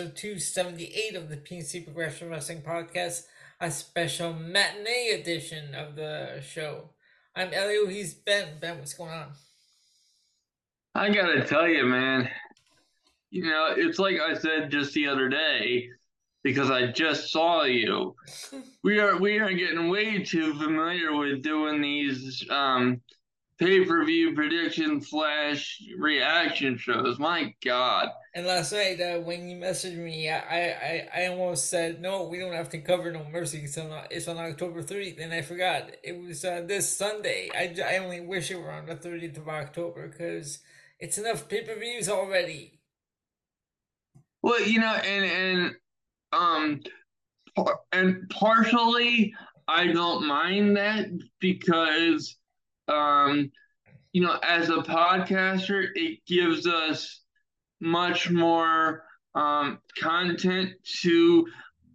episode 278 of the PNC Progression Wrestling Podcast, a special matinee edition of the show. I'm Elio, he's Ben. Ben, what's going on? I gotta tell you, man, you know, it's like I said just the other day, because I just saw you. we are we are getting way too familiar with doing these um pay per view prediction slash reaction shows. My God. And last night, uh, when you messaged me, I, I, I almost said, no, we don't have to cover No Mercy. It's on, it's on October 30th. And I forgot. It was uh, this Sunday. I, I only wish it were on the 30th of October because it's enough pay per views already. Well, you know, and, and, um, and partially, I don't mind that because um, you know, as a podcaster, it gives us much more um, content to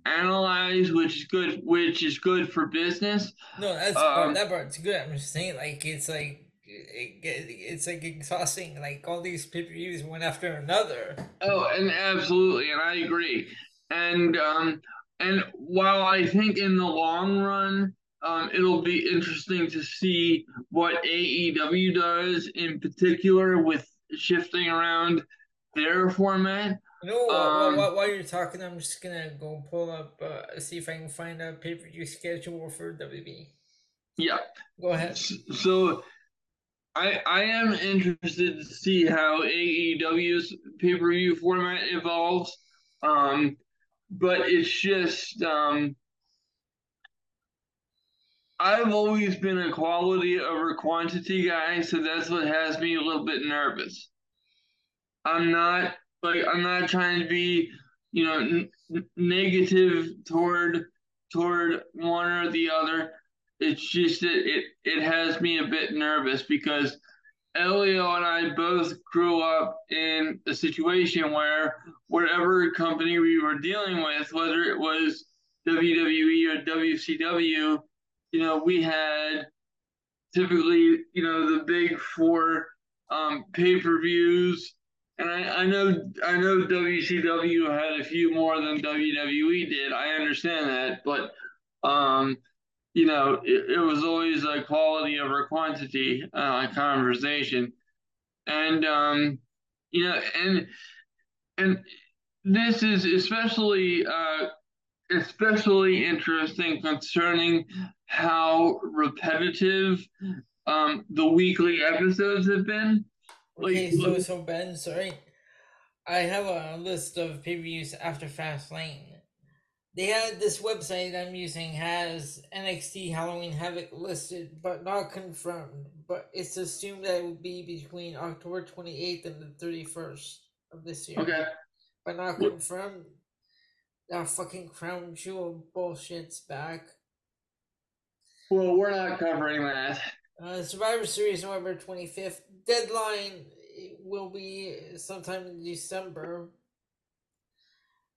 analyze, which is good, which is good for business. No, that's um, that part's good. I'm just saying, like, it's like it, it's like exhausting. Like all these pay per views one after another. Oh, and absolutely, and I agree. And um, and while I think in the long run, um, it'll be interesting to see what AEW does in particular with shifting around their format. You know, um, while, while, you're talking, I'm just gonna go pull up, uh, see if I can find a pay per view schedule for WB. Yeah. Go ahead. So, I I am interested to see how AEW's pay per view format evolves. Um, but it's just um I've always been a quality over quantity guy, so that's what has me a little bit nervous. I'm not like I'm not trying to be, you know, n- negative toward toward one or the other. It's just that it it has me a bit nervous because Elio and I both grew up in a situation where whatever company we were dealing with, whether it was WWE or WCW, you know, we had typically, you know, the big four um, pay per views. And I, I know I know WCW had a few more than WWE did. I understand that, but um, you know, it, it was always a quality over quantity uh, conversation, and um, you know, and and this is especially uh, especially interesting concerning how repetitive um, the weekly episodes have been. Okay, so so Ben, sorry, I have a list of previews after Fastlane. They had this website I'm using has NXT Halloween Havoc listed, but not confirmed. But it's assumed that it will be between October 28th and the 31st of this year. Okay. But not confirmed. That fucking crown jewel bullshit's back. Well, we're not covering that. Uh, Survivor Series November 25th. Deadline will be sometime in December.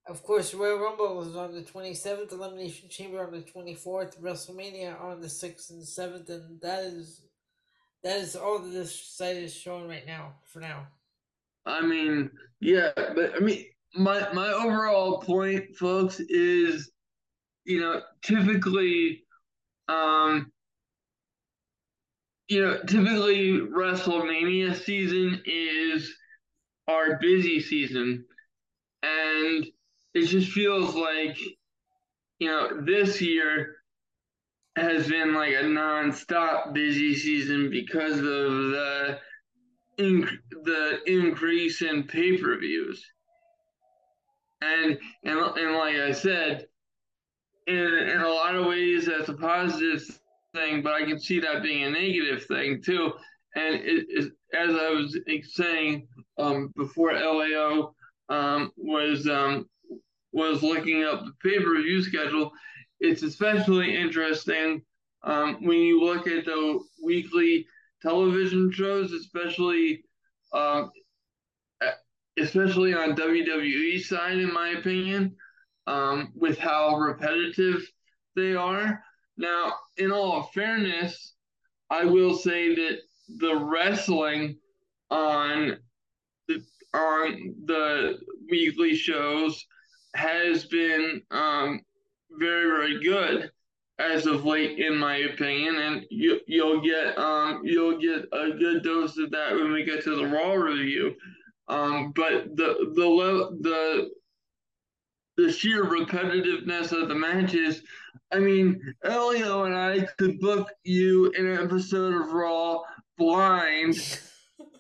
Of course, Royal Rumble is on the 27th, Elimination Chamber on the 24th, WrestleMania on the 6th and 7th, and that is that is all that this site is showing right now, for now. I mean, yeah, but I mean, my my overall point, folks, is you know typically, um, you know typically WrestleMania season is our busy season, and it just feels like you know this year has been like a non-stop busy season because of the inc- the increase in pay-per-views. And and and like I said, in in a lot of ways that's a positive thing, but I can see that being a negative thing too. And it is as I was saying um, before, Elio um, was um, was looking up the pay per view schedule. It's especially interesting um, when you look at the weekly television shows, especially uh, especially on WWE side, in my opinion, um, with how repetitive they are. Now, in all fairness, I will say that the wrestling on the on the weekly shows has been um, very very good as of late, in my opinion, and you you'll get um you'll get a good dose of that when we get to the Raw review. Um, but the the the the sheer repetitiveness of the matches. I mean, Elio and I could book you in an episode of Raw blind,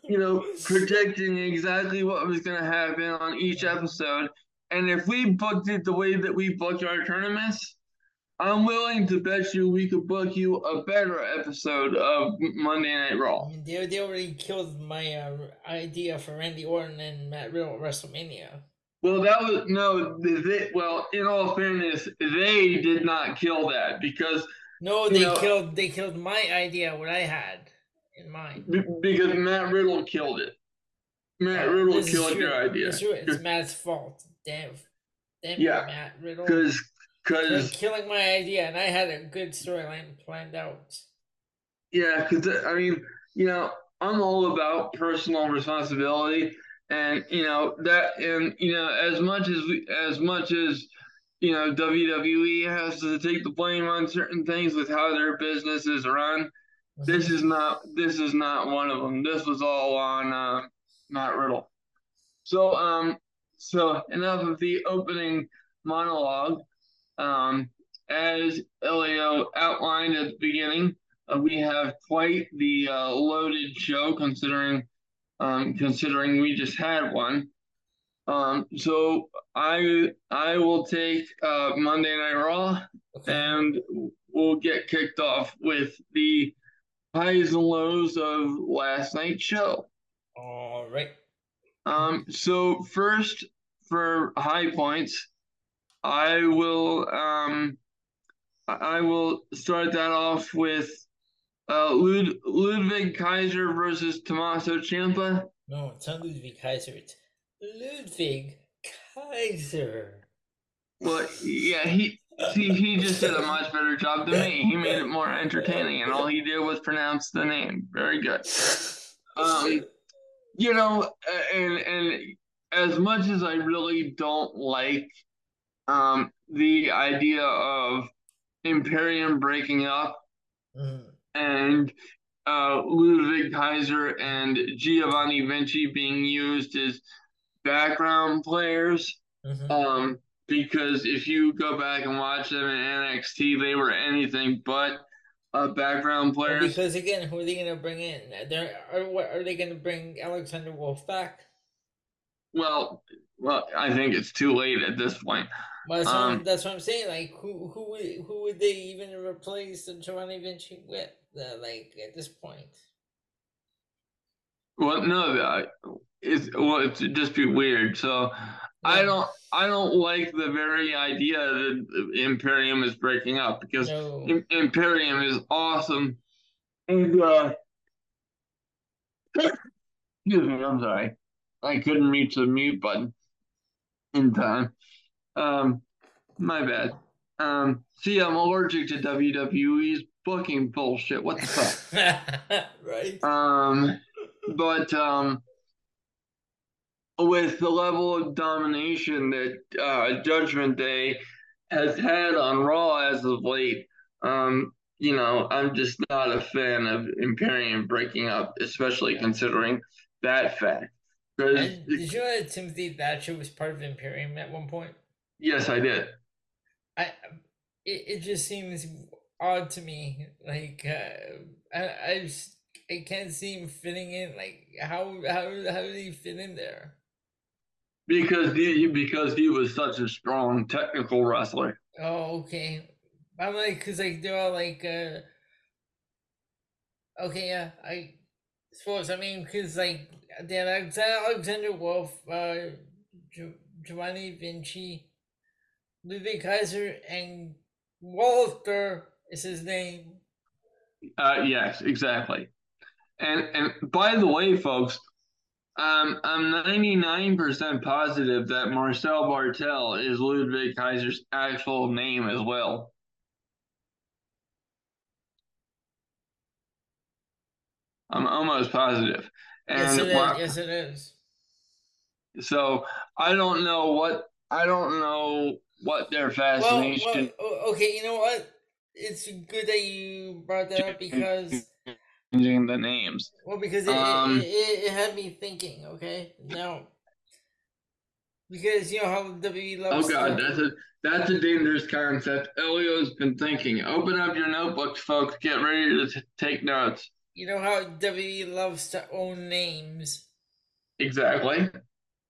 you know, predicting exactly what was going to happen on each episode. And if we booked it the way that we booked our tournaments, I'm willing to bet you we could book you a better episode of Monday Night Raw. They, they already killed my uh, idea for Randy Orton and Matt Riddle at WrestleMania. Well, that was no. They, well, in all fairness, they did not kill that because no, they know, killed. They killed my idea, what I had in mind. because Matt Riddle killed it. Matt Riddle killed your idea. It's, it's Matt's fault. Damn, damn yeah, Matt Riddle. Because because killing my idea, and I had a good storyline planned out. Yeah, because I mean, you know, I'm all about personal responsibility, and you know that, and you know, as much as we, as much as you know, WWE has to take the blame on certain things with how their business is run. This is not this is not one of them. This was all on uh, Matt Riddle. So um, so enough of the opening monologue. Um, as Elio outlined at the beginning, uh, we have quite the uh, loaded show considering um, considering we just had one. Um, so I I will take uh, Monday Night Raw, okay. and we'll get kicked off with the highs and lows of last night's show. All right. Um. So first, for high points, I will um I will start that off with uh, Lud- Ludwig Kaiser versus Tommaso Ciampa. No, it's not Ludwig Kaiser. It's Ludwig Kaiser. Well, yeah, he see he just did a much better job than me. He made it more entertaining, and all he did was pronounce the name. Very good. Um, you know, and and as much as I really don't like um, the idea of Imperium breaking up mm. And uh, Ludwig Kaiser and Giovanni Vinci being used as background players. Mm-hmm. Um, because if you go back and watch them in NXT, they were anything but uh, background players. Well, because again, who are they going to bring in? They're, are, are they going to bring Alexander Wolf back? Well, well, I think it's too late at this point. Well, that's, um, what, that's what I'm saying. Like, who who would who would they even replace the Giovanni Vinci with? Uh, like at this point. Well, no, it's well, it'd just be weird. So, yeah. I don't I don't like the very idea that Imperium is breaking up because no. Imperium is awesome. And uh, excuse me, I'm sorry, I couldn't reach the mute button in time. Um, my bad. Um, see, I'm allergic to WWE's booking bullshit. What the fuck? right. Um, but um, with the level of domination that uh, Judgment Day has had on Raw as of late, um, you know, I'm just not a fan of Imperium breaking up, especially considering that fact. did you know that Timothy Thatcher was part of Imperium at one point? Yes, I did. I it, it just seems odd to me. Like uh, I I just I can't see him fitting in. Like how how how did he fit in there? Because he because he was such a strong technical wrestler. Oh, okay. I'm like, cause like they're all like, uh, okay, yeah, I suppose. I mean, cause like then Alexander Wolf, uh, Giovanni Vinci, Ludwig Kaiser and Walter is his name. Uh, yes, exactly. And and by the way, folks, um, I'm 99% positive that Marcel Barthel is Ludwig Kaiser's actual name as well. I'm almost positive. And yes, it is. Yes, it is. So I don't know what I don't know what their fascination. Well, well, okay, you know what? It's good that you brought that up because changing the names. Well, because it, um, it, it, it, had me thinking. Okay, now because you know how WWE loves. Oh God, that's a that's a dangerous concept. Elio's been thinking. Open up your notebooks, folks. Get ready to t- take notes. You know how WWE loves to own names. Exactly.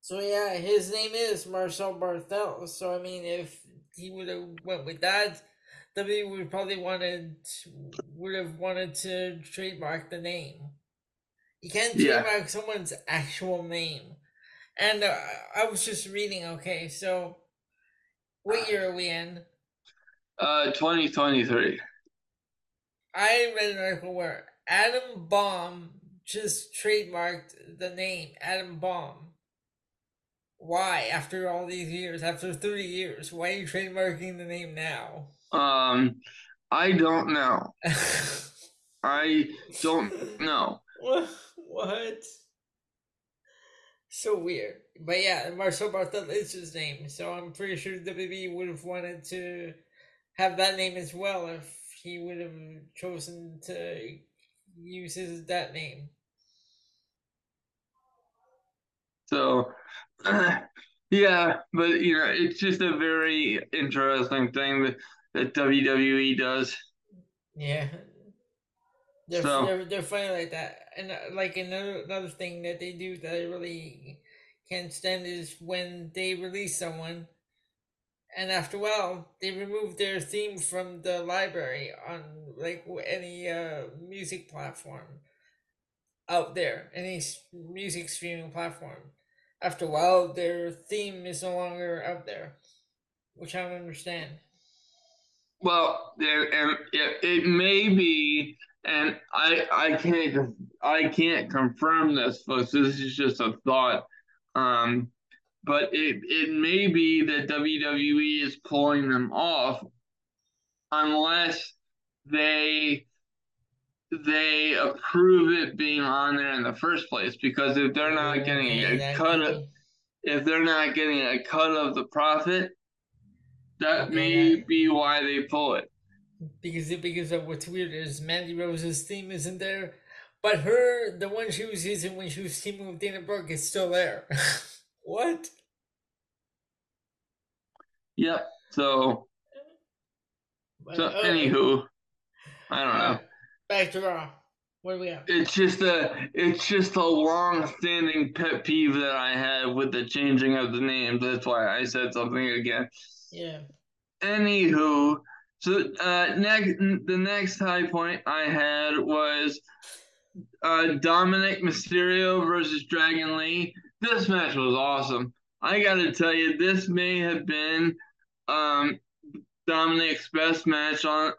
So yeah, his name is Marcel Barthel. So I mean, if he would have went with that, WWE would probably wanted would have wanted to trademark the name. You can't trademark yeah. someone's actual name. And uh, I was just reading. Okay, so what year are we in? Uh, twenty twenty three. I read an article where Adam Bomb just trademarked the name Adam Bomb. Why, after all these years, after 30 years, why are you trademarking the name now? Um, I don't know. I don't know. What? So weird. But yeah, Marcel Barthel is his name, so I'm pretty sure WWE would have wanted to have that name as well if he would have chosen to use his that name. So, yeah, but you know, it's just a very interesting thing that, that WWE does. Yeah, they're, so, they're they're funny like that, and uh, like another another thing that they do that I really can't stand is when they release someone, and after a while they remove their theme from the library on like any uh, music platform out there, any music streaming platform after a while their theme is no longer out there, which I don't understand. Well, and it, it may be, and I I can't I can't confirm this, folks. This is just a thought. Um, but it it may be that WWE is pulling them off unless they they approve it being on there in the first place because if they're not getting a cut of if they're not getting a cut of the profit that may be why they pull it. Because because of what's weird is Mandy Rose's theme isn't there but her the one she was using when she was teaming with Dana Brooke is still there. What? Yep so so okay. anywho I don't know Back to Raw. What do we have? It's just a it's just a long standing pet peeve that I have with the changing of the names. That's why I said something again. Yeah. Anywho, so uh next the next high point I had was uh Dominic Mysterio versus Dragon Lee. This match was awesome. I gotta tell you, this may have been um Dominic's best match on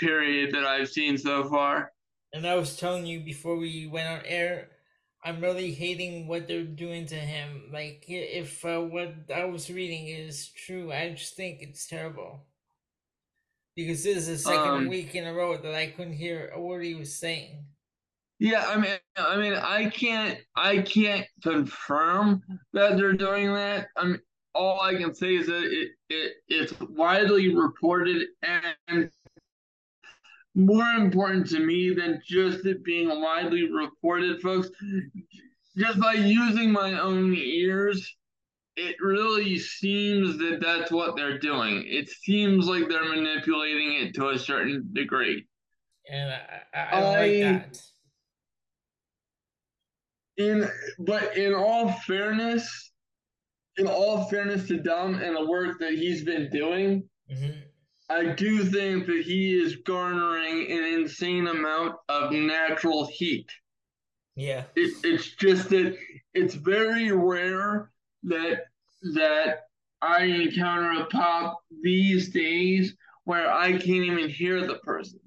period that I've seen so far. And I was telling you before we went on air, I'm really hating what they're doing to him. Like, if uh, what I was reading is true, I just think it's terrible. Because this is the second um, week in a row that I couldn't hear a word he was saying. Yeah, I mean, I mean, I can't, I can't confirm that they're doing that. I mean, all I can say is that it, it it's widely reported and more important to me than just it being widely reported, folks. Just by using my own ears, it really seems that that's what they're doing. It seems like they're manipulating it to a certain degree. And I, I, I like that. In but in all fairness, in all fairness to Dom and the work that he's been doing, mm-hmm. I do think that he is garnering an insane amount of natural heat. Yeah. It, it's just that it's very rare that that I encounter a pop these days where I can't even hear the person.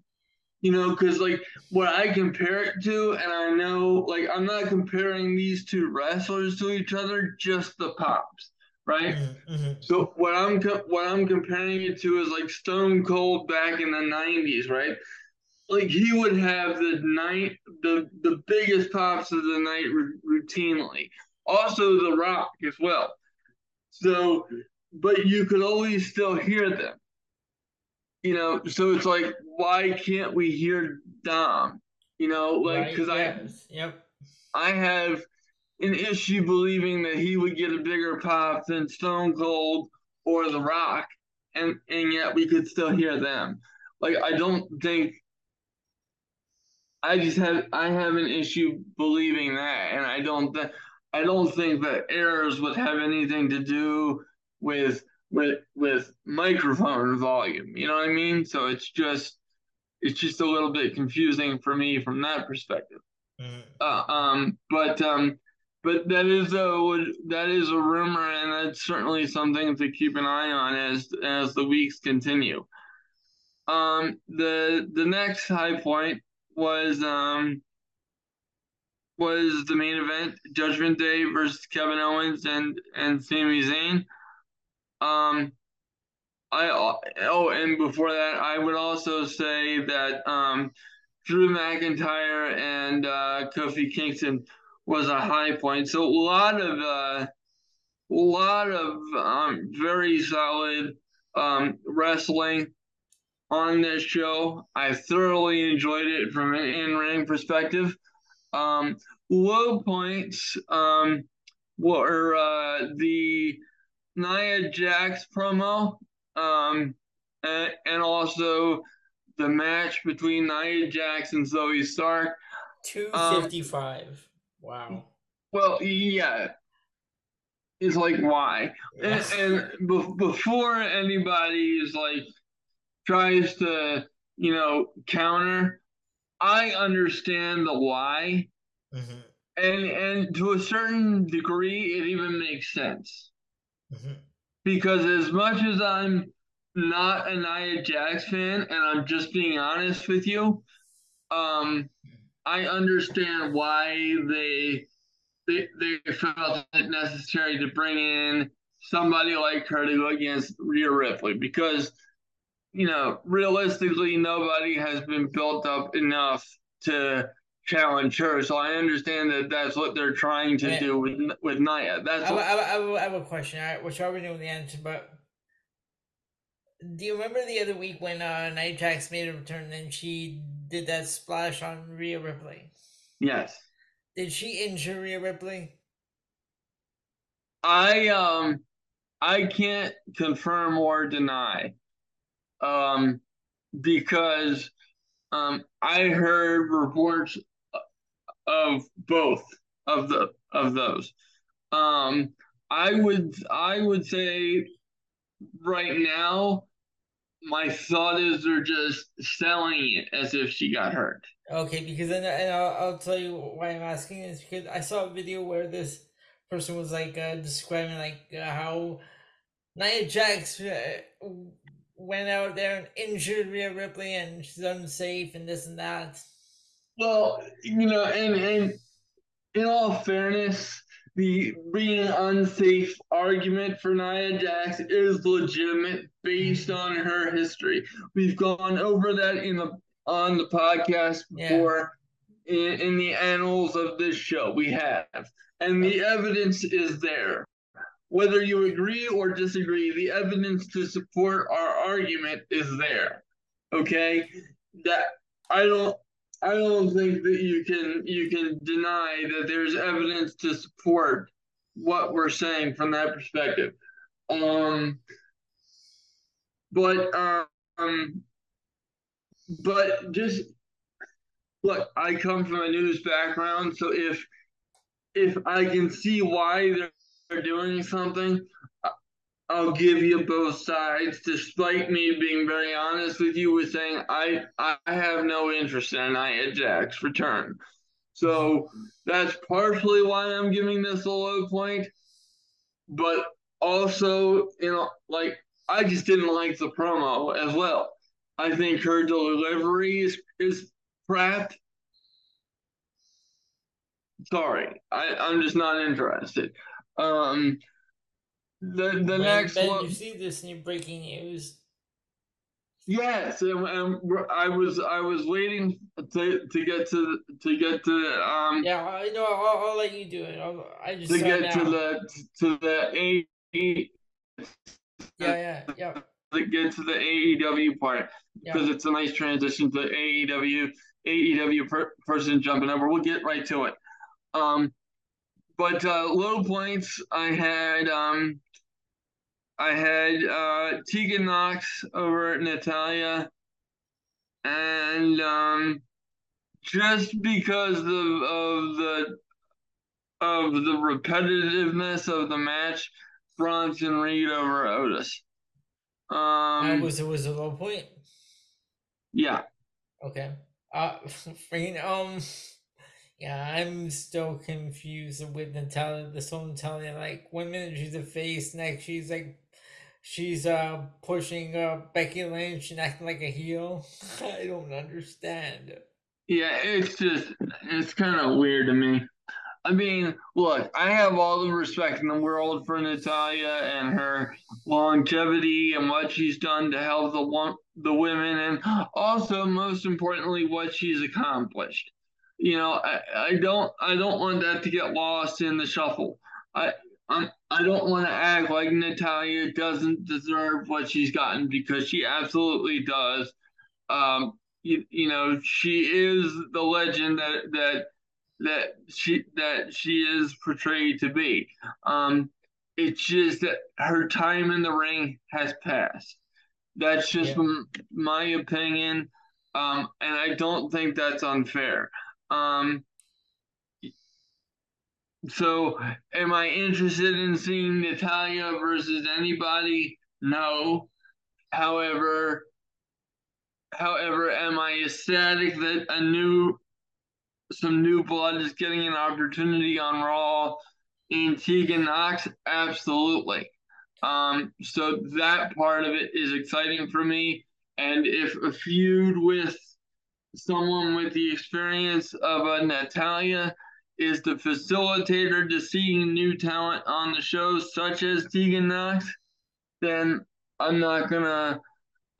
You know, because like what I compare it to, and I know like I'm not comparing these two wrestlers to each other, just the pops right? Mm-hmm, mm-hmm. So what I'm co- what I'm comparing it to is like Stone Cold back in the '90s, right? Like he would have the night the the biggest pops of the night r- routinely, also The Rock as well. So, but you could always still hear them. You know, so it's like, why can't we hear Dom? You know, like because right, yes. I, yep, I have an issue believing that he would get a bigger pop than Stone Cold or The Rock, and and yet we could still hear them. Like I don't think I just have I have an issue believing that, and I don't th- I don't think that errors would have anything to do with with with microphone volume. You know what I mean? So it's just it's just a little bit confusing for me from that perspective. Mm-hmm. Uh, um, but um, but that is a that is a rumor, and that's certainly something to keep an eye on as as the weeks continue. Um, the the next high point was um was the main event, Judgment Day versus Kevin Owens and and Sami Zayn. Um, I oh, and before that, I would also say that um, Drew McIntyre and uh, Kofi Kingston was a high point. So a lot of uh, a lot of um, very solid um, wrestling on this show. I thoroughly enjoyed it from an in-ring perspective. Um, low points um, were uh, the Nia Jax promo um, and, and also the match between Nia Jax and Zoey Stark. 255. Um, wow. Well, yeah. It's like, why? Yes. And, and be- before anybody is like, tries to, you know, counter, I understand the why. Mm-hmm. And and to a certain degree it even makes sense. Mm-hmm. Because as much as I'm not a Nia Jax fan, and I'm just being honest with you, um, I understand why they they they felt it necessary to bring in somebody like her to go against Rhea Ripley because you know, realistically, nobody has been built up enough to challenge her. So I understand that that's what they're trying to do with with Nia. That's I, what... I, I, I, have a question, which I already know the answer, but do you remember the other week when uh, Nia Jax made a return and she did that splash on Rhea Ripley? Yes. Did she injure Rhea Ripley? I um I can't confirm or deny um, because um, I heard reports of both of the of those. Um, I would I would say right now, my thought is they're just selling it as if she got hurt. Okay, because then and I'll, I'll tell you why I'm asking is because I saw a video where this person was like uh, describing like uh, how Nia Jax uh, went out there and injured Rhea Ripley and she's unsafe and this and that. Well, you know, and and in all fairness, the being unsafe argument for Nia Jax is legitimate based on her history. We've gone over that in the on the podcast before yeah. in, in the annals of this show. We have. And the evidence is there whether you agree or disagree, the evidence to support our argument is there. Okay? That I don't I don't think that you can you can deny that there's evidence to support what we're saying from that perspective. Um but um but just look, I come from a news background, so if if I can see why they're doing something, I'll give you both sides, despite me being very honest with you with saying I I have no interest in Nia Jax return. So that's partially why I'm giving this a low point. But also, you know, like I just didn't like the promo as well. I think her delivery is, is crap. Sorry, I, I'm just not interested. Um, the the ben, next ben, one. You see this new breaking news? Yes, and, and I was I was waiting to to get to to get to um yeah I know I'll, I'll let you do it I'll, I just to get to the to the A yeah yeah yeah to get to the AEW part because yeah. it's a nice transition to AEW AEW per, person jumping over. We'll get right to it. Um, but uh, low points I had um I had uh, Tegan Knox over Natalya, and um, just because of, of the of the repetitiveness of the match, Bronson Reed over Otis. Um, that was it was a low point. Yeah. Okay. Uh, um, yeah, I'm still confused with Natalya. This whole Natalya, like one minute she's a face, next she's like she's uh pushing uh Becky Lynch and acting like a heel. I don't understand. Yeah, it's just it's kind of weird to me. I mean, look, I have all the respect in the world for Natalya and her longevity and what she's done to help the the women, and also most importantly, what she's accomplished. You know, I, I don't I don't want that to get lost in the shuffle. I I'm, I don't want to act like Natalya doesn't deserve what she's gotten because she absolutely does. Um, you, you know, she is the legend that that that she that she is portrayed to be. Um, it's just that her time in the ring has passed. That's just yeah. my opinion, um, and I don't think that's unfair. Um, so, am I interested in seeing Natalya versus anybody? No. However, however, am I ecstatic that a new, some new blood is getting an opportunity on Raw in Tegan Knox? Absolutely. Um, so that part of it is exciting for me. And if a feud with someone with the experience of a Natalya is the facilitator to seeing new talent on the show, such as Tegan Knox, then I'm not gonna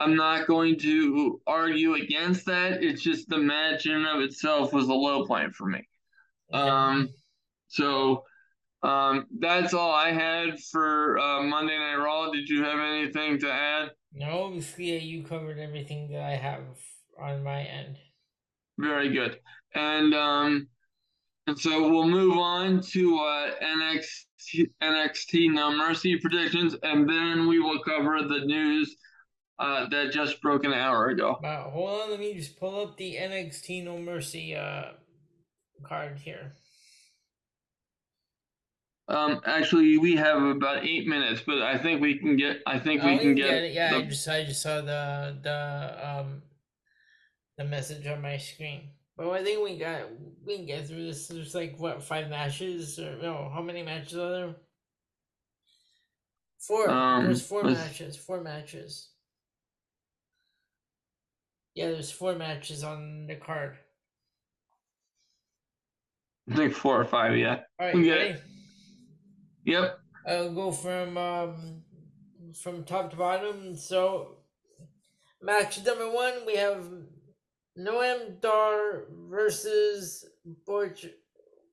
I'm not going to argue against that. It's just the match in and of itself was a low point for me. Um so um that's all I had for uh, Monday Night Raw. Did you have anything to add? No, yeah, you covered everything that I have on my end. Very good. And um and so we'll move on to uh, NXT, NXT No Mercy predictions, and then we will cover the news uh, that just broke an hour ago. Wow, hold on, let me just pull up the NXT No Mercy uh, card here. Um, actually, we have about eight minutes, but I think we can get. I think we, oh, can, get. get yeah, the... I just I just saw the the um the message on my screen. But I think we got we can get through this. There's like what five matches or no? How many matches are there? Four. Um, there's 4 matches. Four matches. Yeah, there's four matches on the card. I think four or five. Yeah. All right. Ready? Yep. I'll go from um from top to bottom. So, match number one, we have Noam Dar versus Butch.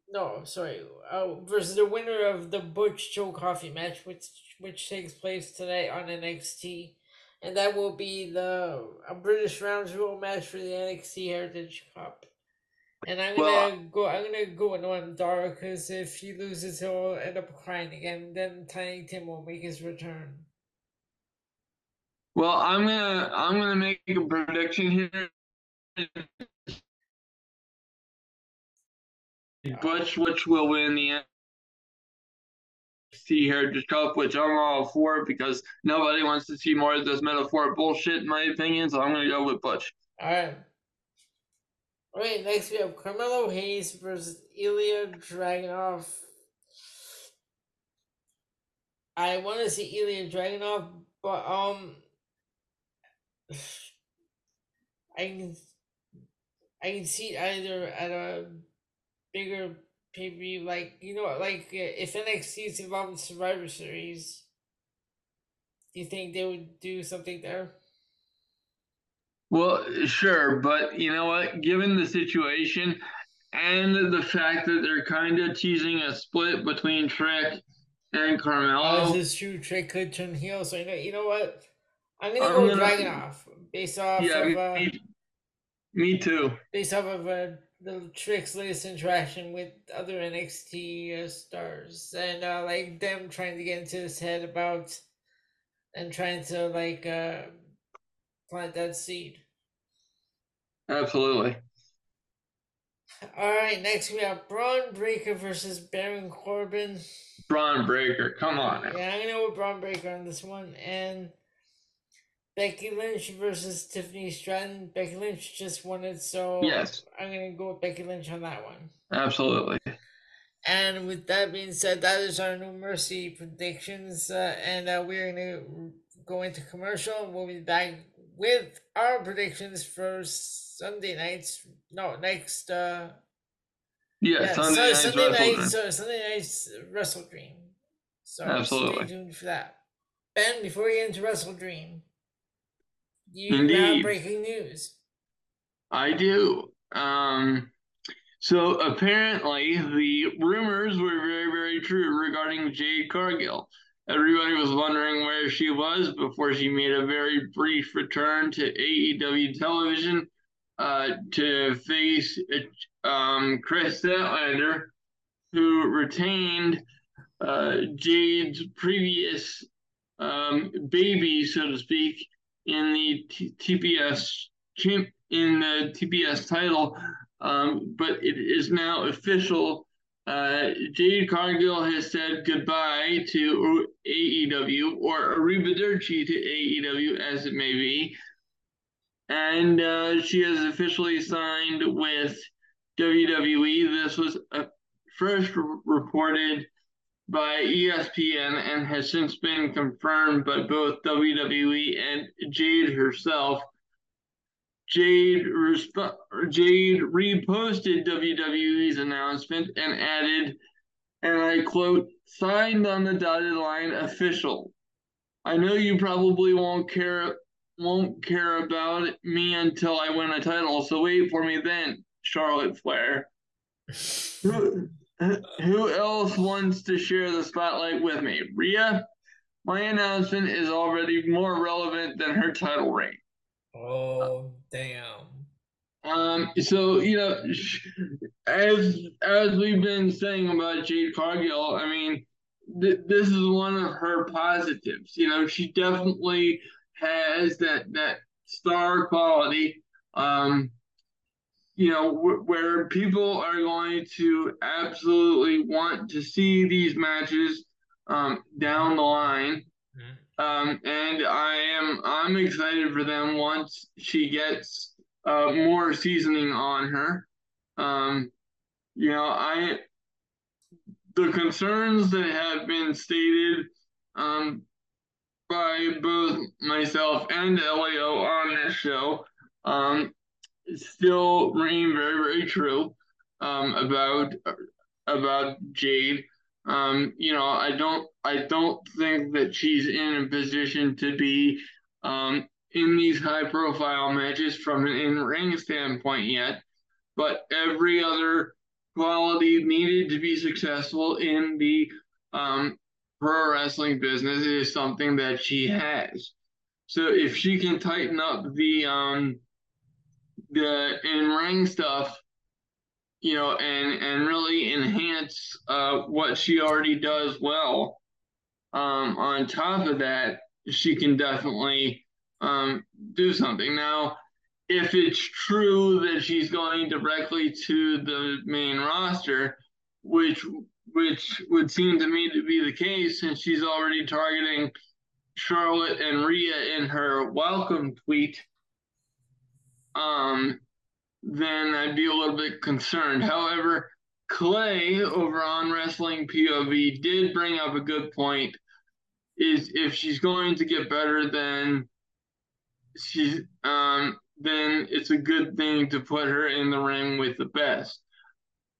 No, sorry. Uh, versus the winner of the Butch Joe Coffey match, which which takes place tonight on NXT, and that will be the a British Round Zero match for the NXT Heritage Cup. And I'm gonna go. I'm gonna go with Noam Dar because if he loses, he'll end up crying again. Then Tiny Tim will make his return. Well, I'm gonna I'm gonna make a prediction here Butch, which will win the NXT Heritage Cup, which I'm all for because nobody wants to see more of this Meta-Four bullshit, in my opinion. So I'm to go with Butch. All right. All right, next we have Carmelo Hayes versus Ilja Dragunov. I want to see Ilja Dragunov, but um, I can I can see either at a bigger view, like you know, like if NXT is involved in Survivor Series, do you think they would do something there? Well, sure, but you know what? Given the situation and the fact that they're kind of teasing a split between Trick and Carmelo. Oh, this is true. Trick could turn heel. So you know, you know what? I'm gonna go gonna, Dragunov based off yeah, of uh, me, me, too. Based off of uh, the Trick's latest interaction with other NXT uh, stars and uh, like them trying to get into his head about and trying to like uh, plant that seed. Absolutely. All right, next we have Bron Breakker versus Baron Corbin. Bron Breakker, come on. Now. Yeah, I'm gonna go with Bron Breakker on this one, and Becky Lynch versus Tiffany Stratton. Becky Lynch just won it, so yes, I'm gonna go with Becky Lynch on that one. Absolutely. And with that being said, that is our No Mercy predictions, uh, and uh, we're gonna go into commercial. We'll be back with our predictions for Sunday nights. No, next. uh Yeah, yeah Sunday, so, Sunday night. So Sunday night's WrestleDream. Absolutely. So Absolutely. stay tuned for that. Ben, before we get into WrestleDream, you Indeed. have breaking news. I do. Um, so apparently, the rumors were very, very true regarding Jade Cargill. Everybody was wondering where she was before she made a very brief return to AEW television uh, to face um, Kris Statlander, who retained uh, Jade's previous um, baby, so to speak, in the T- TBS in the TBS title, um, but it is now official uh, Jade Cargill has said goodbye to AEW or arrivederci to AEW as it may be. And uh, she has officially signed with WWE. This was uh, first reported by ESPN and has since been confirmed by both WWE and Jade herself. Jade resp- Jade reposted WWE's announcement and added, and I quote, signed on the dotted line official. I know you probably won't care won't care about me until I win a title, so wait for me then, Charlotte Flair. who, else wants to share the spotlight with me? Rhea? My announcement is already more relevant than her title reign. Oh damn. Um. So you know, as as we've been saying about Jade Cargill, I mean, th- this is one of her positives. You know, she definitely has that that star quality. Um. You know, wh- where people are going to absolutely want to see these matches um, down the line. Um, and I am I'm excited for them once she gets uh, more seasoning on her. Um, you know, I the concerns that have been stated um, by both myself and Leo on this show um, still remain very very true um, about about Jade. Um, you know, I don't I don't think that she's in a position to be um, in these high profile matches from an in ring standpoint yet, but every other quality needed to be successful in the um, pro wrestling business is something that she has. So if she can tighten up the um, the in ring stuff you know, and and really enhance uh, what she already does well. Um, on top of that, she can definitely um, do something. Now, if it's true that she's going directly to the main roster, which which would seem to me to be the case, since she's already targeting Charlotte and Rhea in her welcome tweet. Um, then I'd be a little bit concerned. However, Clay over on Wrestling POV did bring up a good point. Is if she's going to get better, then she's um then it's a good thing to put her in the ring with the best.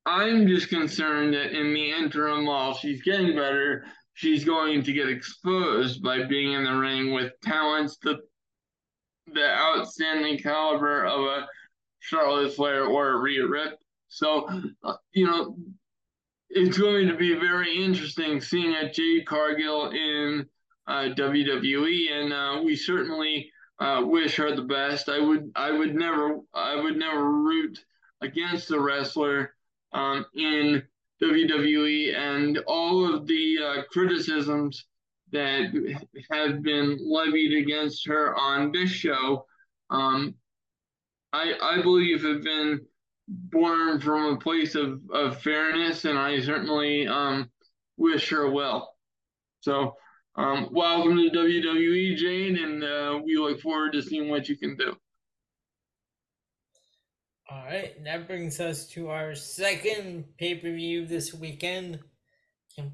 I'm just concerned that in the interim, while she's getting better, she's going to get exposed by being in the ring with talents that outs outstanding caliber of a Charlotte Flair or a Rhea Rip. So, uh, you know, it's going to be very interesting seeing a Jade Cargill in uh, WWE, and uh, we certainly uh, wish her the best. I would, I would never, I would never root against a wrestler um, in WWE, and all of the uh, criticisms that have been levied against her on this show, um, I, I believe have been born from a place of, of fairness, and I certainly um, wish her well. So, um, welcome to WWE, Jade, and uh, we look forward to seeing what you can do. All right, that brings us to our second pay per view this weekend.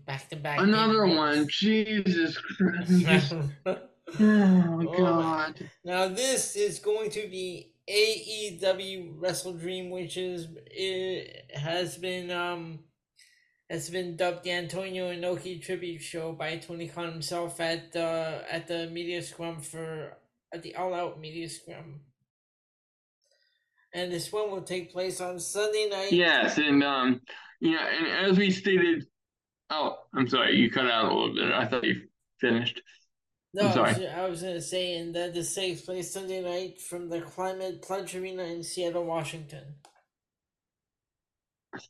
Back to back. Another one. Jesus Christ. oh, oh God. Now, this is going to be AEW WrestleDream, which is it has been um has been dubbed the Antonio Inoki tribute show by Tony Khan himself at the at the media scrum for at the All Out media scrum. And this one will take place on Sunday night. Yes, and um yeah, and as we stated oh, I'm sorry, you cut out a little bit. I thought you finished. No, I was, I was gonna say, and that this takes place Sunday night from the Climate Pledge Arena in Seattle, Washington.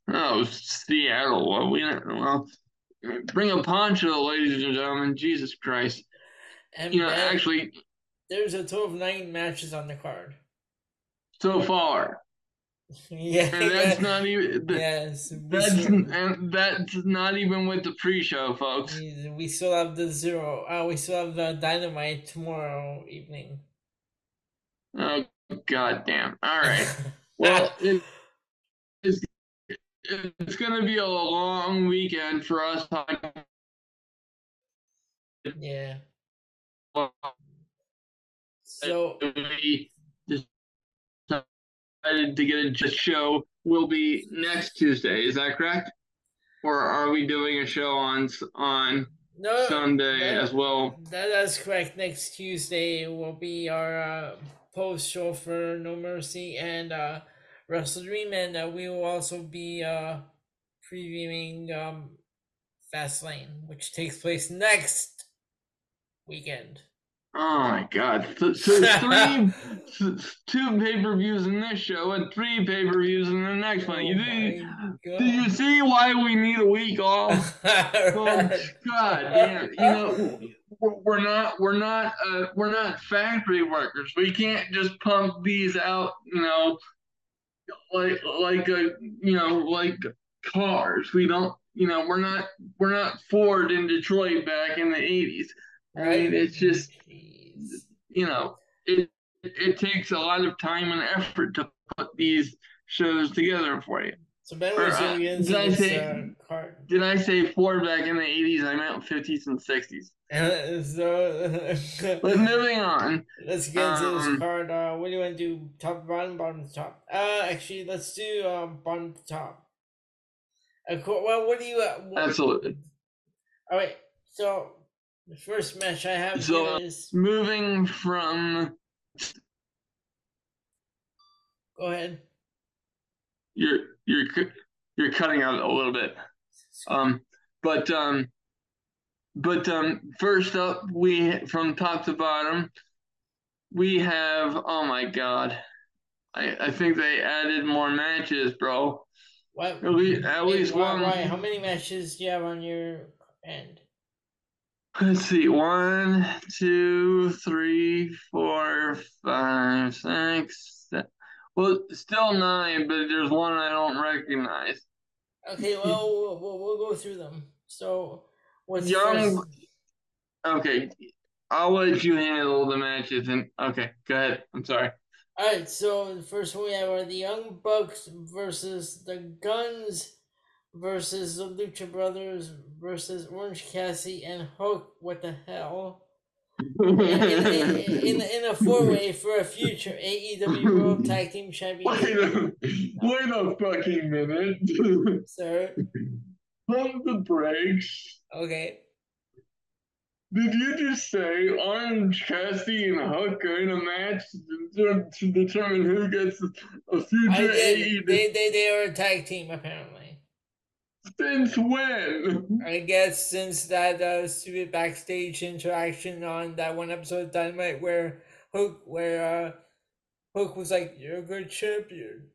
Oh, Seattle. Well, we well, bring a poncho, ladies and gentlemen. Jesus Christ. And you know, actually, there's a total of nine matches on the card so far. Yeah, and that's not even. yes, that's and that's not even with the pre-show, folks. We still have the zero. Uh, we still have the dynamite tomorrow evening. Oh god damn! All right. well, it, it's it's gonna be a long weekend for us. Yeah. So decided to get a show will be next Tuesday. Is that correct? Or are we doing a show on on no, Sunday that, as well? That is correct. Next Tuesday will be our uh, post show for No Mercy and uh, WrestleDream, and uh, we will also be uh, previewing um, Fastlane, which takes place next weekend. Oh my God! So, so three, two pay per views in this show and three pay per views in the next one. Oh you did, did you see why we need a week off? oh, God, damn! You know, we're not, we're not, uh, we're not factory workers. We can't just pump these out. You know, like like a, you know, like cars. We don't. You know, we're not, we're not Ford in Detroit back in the eighties. Right? It's just you know, it it takes a lot of time and effort to put these shows together for you. So Ben was uh, did I say uh, card. did I say four back in the eighties? I meant fifties and sixties. so, but moving on. Let's get into um, this card. Uh, what do you want to do? Top, bottom, bottom, top. Uh, actually, let's do um, bottom to top. Uh, well, what do you? Uh, what, Absolutely. All right. So the first match I have so, is moving from. Go ahead. You're you're you're cutting out a little bit. Um, but um, but um, first up, we from top to bottom, we have. Oh my god, I I think they added more matches, bro. What? At least, at least why, one. Why? How many matches do you have on your end? Let's see. One, two, three, four, five, six. Seven. Well, still nine, but there's one I don't recognize. Okay, well, we'll, we'll go through them. So, what's young? First? Okay, I'll let you handle the matches. And okay, go ahead. I'm sorry. All right. So the first one we have are the Young Bucks versus the Guns versus the Lucha Brothers versus Orange Cassidy and Hook. What the hell? in, in, in, in, a four way for a future AEW World Tag Team Championship. Wait a, wait a fucking minute. Sir. Pump the brakes. Okay. Did you just say Orange Cassidy and Hook are in a match to, to determine who gets a future AEW? They, they, they are a tag team, apparently. Since when? I guess since that uh, stupid backstage interaction on that one episode of Dynamite where Hook, where uh, Hook was like, "You're a good champion."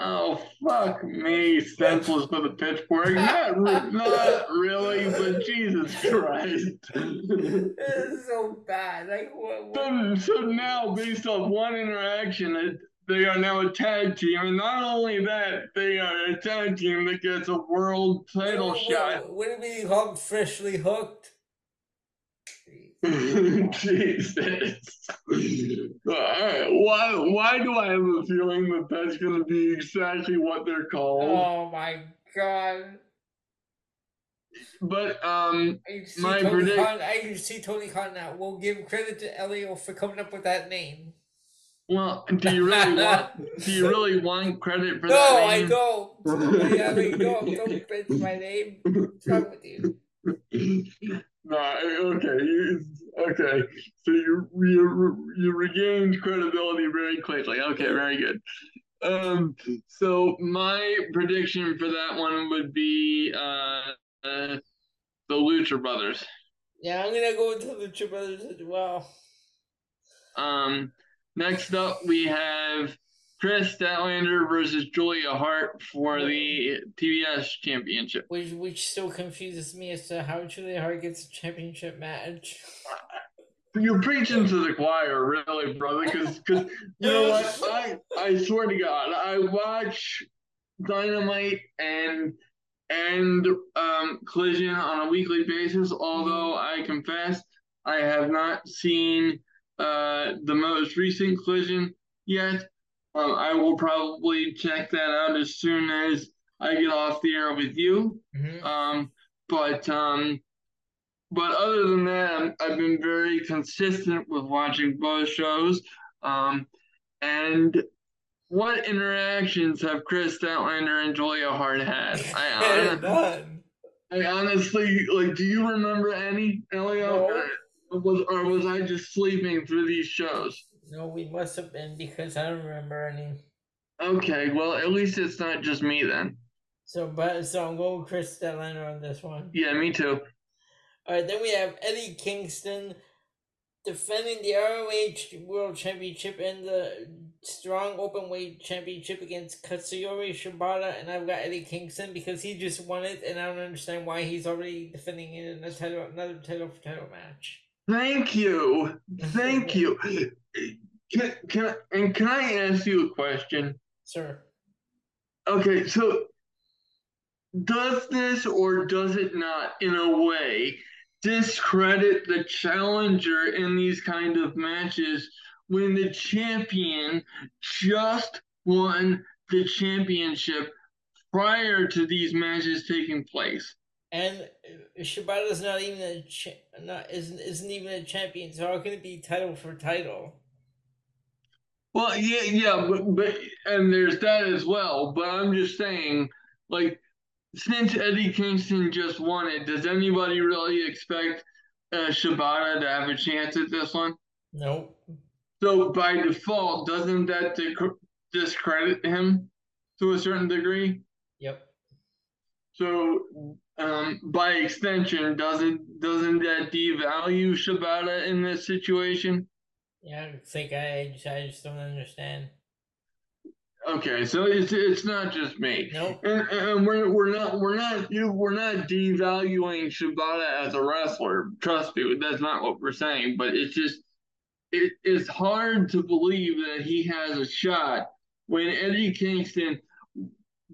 Oh fuck me, senseless for the pitchfork. Not, re- not really, but Jesus Christ. It's so bad. Like what? what? so, so now, based on one interaction, it, they are now a tag team, and not only that, they are a tag team that gets a world title shot. Do you call freshly hooked? Jesus. Alright, why why do I have a feeling that that's gonna be exactly what they're called? Oh my god! But um I can see My Tony predict- Khan. I can see Tony Khan now. We'll give credit to Elio for coming up with that name. Well do you really want do you really want credit for No, that I name? don't. I mean, don't don't credit my name. What's wrong with you? no, okay, okay. So you you you regained credibility very quickly. Okay, very good. Um, so my prediction for that one would be uh, uh the Lucha Brothers. Yeah, I'm gonna go with the Lucha Brothers as well. Um, next up we have Kris Statlander versus Julia Hart for the TBS Championship. Which which still confuses me as to how Julia Hart gets a championship match. You're preaching to the choir, really, brother. Because, you know what? I I swear to God, I watch Dynamite and and um, Collision on a weekly basis. Although I confess, I have not seen uh, the most recent Collision yet. Um, I will probably check that out as soon as I get off the air with you. Mhm. Um, but um, but other than that, I'm, I've been very consistent with watching both shows. Um, and what interactions have Kris Statlander and Julia Hart had? I. I, I honestly like. Do you remember any, Elio? Was or was I just sleeping through these shows? No, we must have been because I don't remember any. Okay, well at least it's not just me then. So, but so I'm going with Kris Statlander on this one. Yeah, me too. All right, then we have Eddie Kingston defending the ROH World Championship and the Strong Openweight Championship against Katsuyori Shibata, and I've got Eddie Kingston because he just won it, and I don't understand why he's already defending it in a title, another title for title match. Thank you, thank you. Can, can I- and can I ask you a question? Sir, Okay, so does this or does it not, in a way, discredit the challenger in these kind of matches when the champion just won the championship prior to these matches taking place? And Shibata's not even a cha- not isn't isn't even a champion, so how can it be title for title? Well, yeah, yeah, but, but and there's that as well. But I'm just saying, like, since Eddie Kingston just won it, does anybody really expect uh, Shibata to have a chance at this one? Nope. So by default, doesn't that dec- discredit him to a certain degree? Yep. So, um, by extension, doesn't doesn't that devalue Shibata in this situation? Yeah, I think I just, I just don't understand. Okay, so it's it's not just me. Nope. And, and we're we're not we're not you we're not devaluing Shibata as a wrestler. Trust me, that's not what we're saying. But it's just it is hard to believe that he has a shot when Eddie Kingston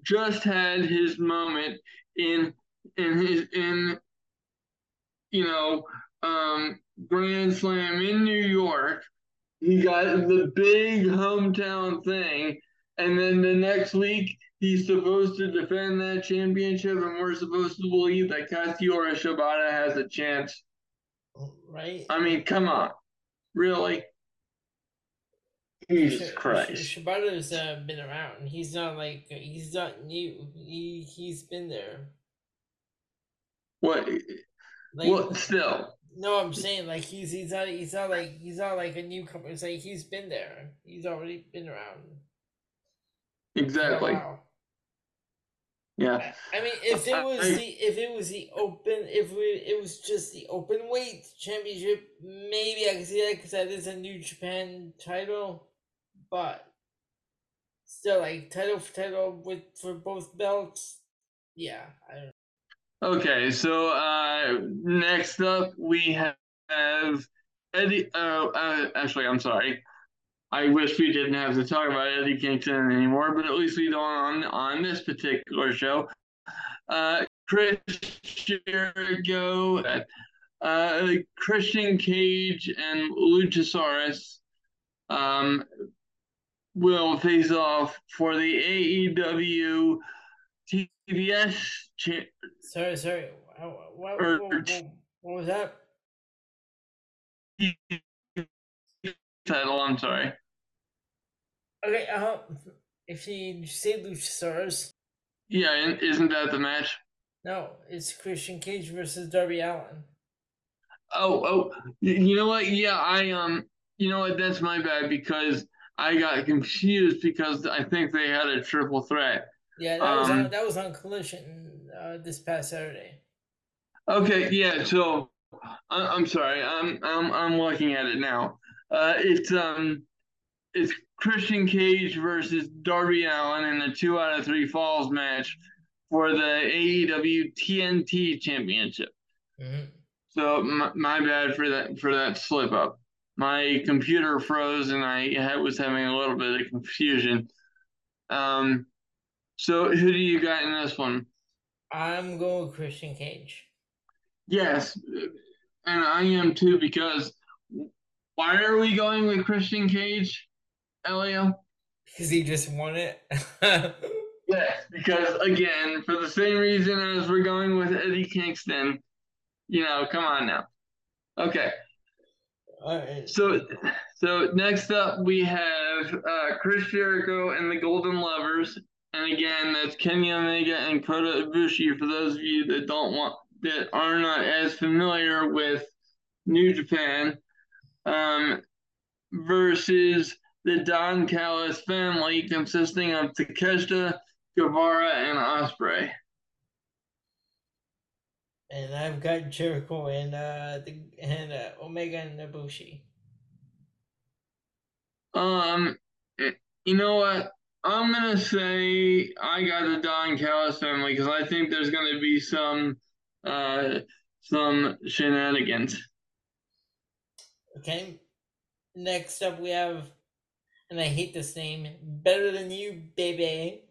just had his moment in in his in you know um Grand Slam in New York. He got the big hometown thing and then the next week, he's supposed to defend that championship, and we're supposed to believe that Katsuyori Shibata has a chance. Right? I mean, come on. Really? Jesus Christ. Sh- Shibata's uh, been around. He's not like he's not new. He he's been there. What? Like Well, still, No, I'm saying like he's he's not he's not like he's not like a newcomer. It's like he's been there. He's already been around. Exactly. Yeah. I mean, if it was I, the if it was the open if we, it was just the open weight championship, maybe I could see that because that is a New Japan title, but still, like title for title with for both belts, yeah, I don't. Okay, so uh, next up we have Eddie. Uh, uh, actually, I'm sorry. I wish we didn't have to talk about Eddie Kingston anymore, but at least we don't on on this particular show. Uh, Chris Jericho, uh, Christian Cage, and Luchasaurus um, will face off for the AEW TBS. Cha- sorry, sorry. What, what, what, what was that? title. I'm sorry. Okay, uh, if you say Luchasaurus. Yeah, isn't that the match? No, it's Christian Cage versus Darby Allin. Oh, oh, you know what? Yeah, I um, you know what? That's my bad because I got confused because I think they had a triple threat. Yeah, that um, was on, that was on Collision uh, this past Saturday. Okay, yeah. So I, am sorry. I'm I'm I'm looking at it now. Uh, it's um, it's Christian Cage versus Darby Allin in a two out of three falls match for the AEW TNT Championship. Mm-hmm. So my, my bad for that for that slip up. My computer froze and I was having a little bit of confusion. Um, so who do you got in this one? I'm going Christian Cage. Yes, and I am too because why are we going with Christian Cage, Elio? Because he just won it. yes, because again, for the same reason as we're going with Eddie Kingston, you know, come on now. Okay. All right. So, so next up we have uh, Chris Jericho and the Golden Lovers, and again that's Kenny Omega and Kota Ibushi. For those of you that don't want that are not as familiar with New Japan, um, versus the Don Callis family, consisting of Takeshita, Guevara, and Ospreay. And I've got Jericho and uh, the, and uh, Omega and Ibushi. Um, you know what? I'm gonna say I got the Don Callis family because I think there's gonna be some uh some shenanigans. Okay. Next up, we have, and I hate this name, Better Than You, Baby.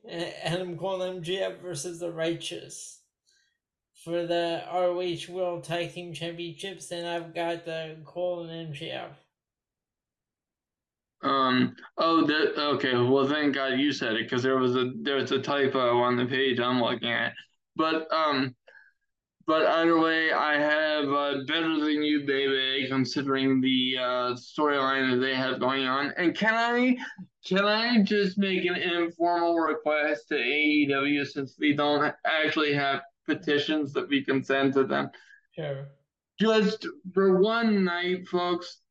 Adam Cole MJF versus The Righteous for the ROH World Tag Team Championships, and I've got the Cole and MJF. Um. Oh, that okay. Well, thank God you said it because there was a there was a typo on the page I'm looking at. But um, but either way, I have uh, Better Than You, Baby, considering the uh, storyline that they have going on. And can I can I just make an informal request to AEW since we don't actually have petitions that we can send to them? Sure. Just for one night, folks,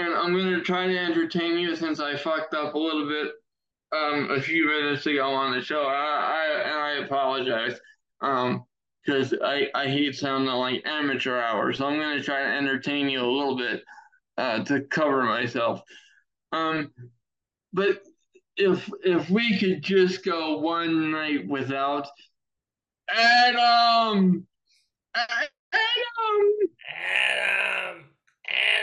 and I'm going to try to entertain you since I fucked up a little bit um, a few minutes ago on the show. I, I and I apologize. Um, because I, I hate sounding like amateur hour. So I'm going to try to entertain you a little bit uh, to cover myself. Um, but if if we could just go one night without Adam, Adam, Adam, Adam.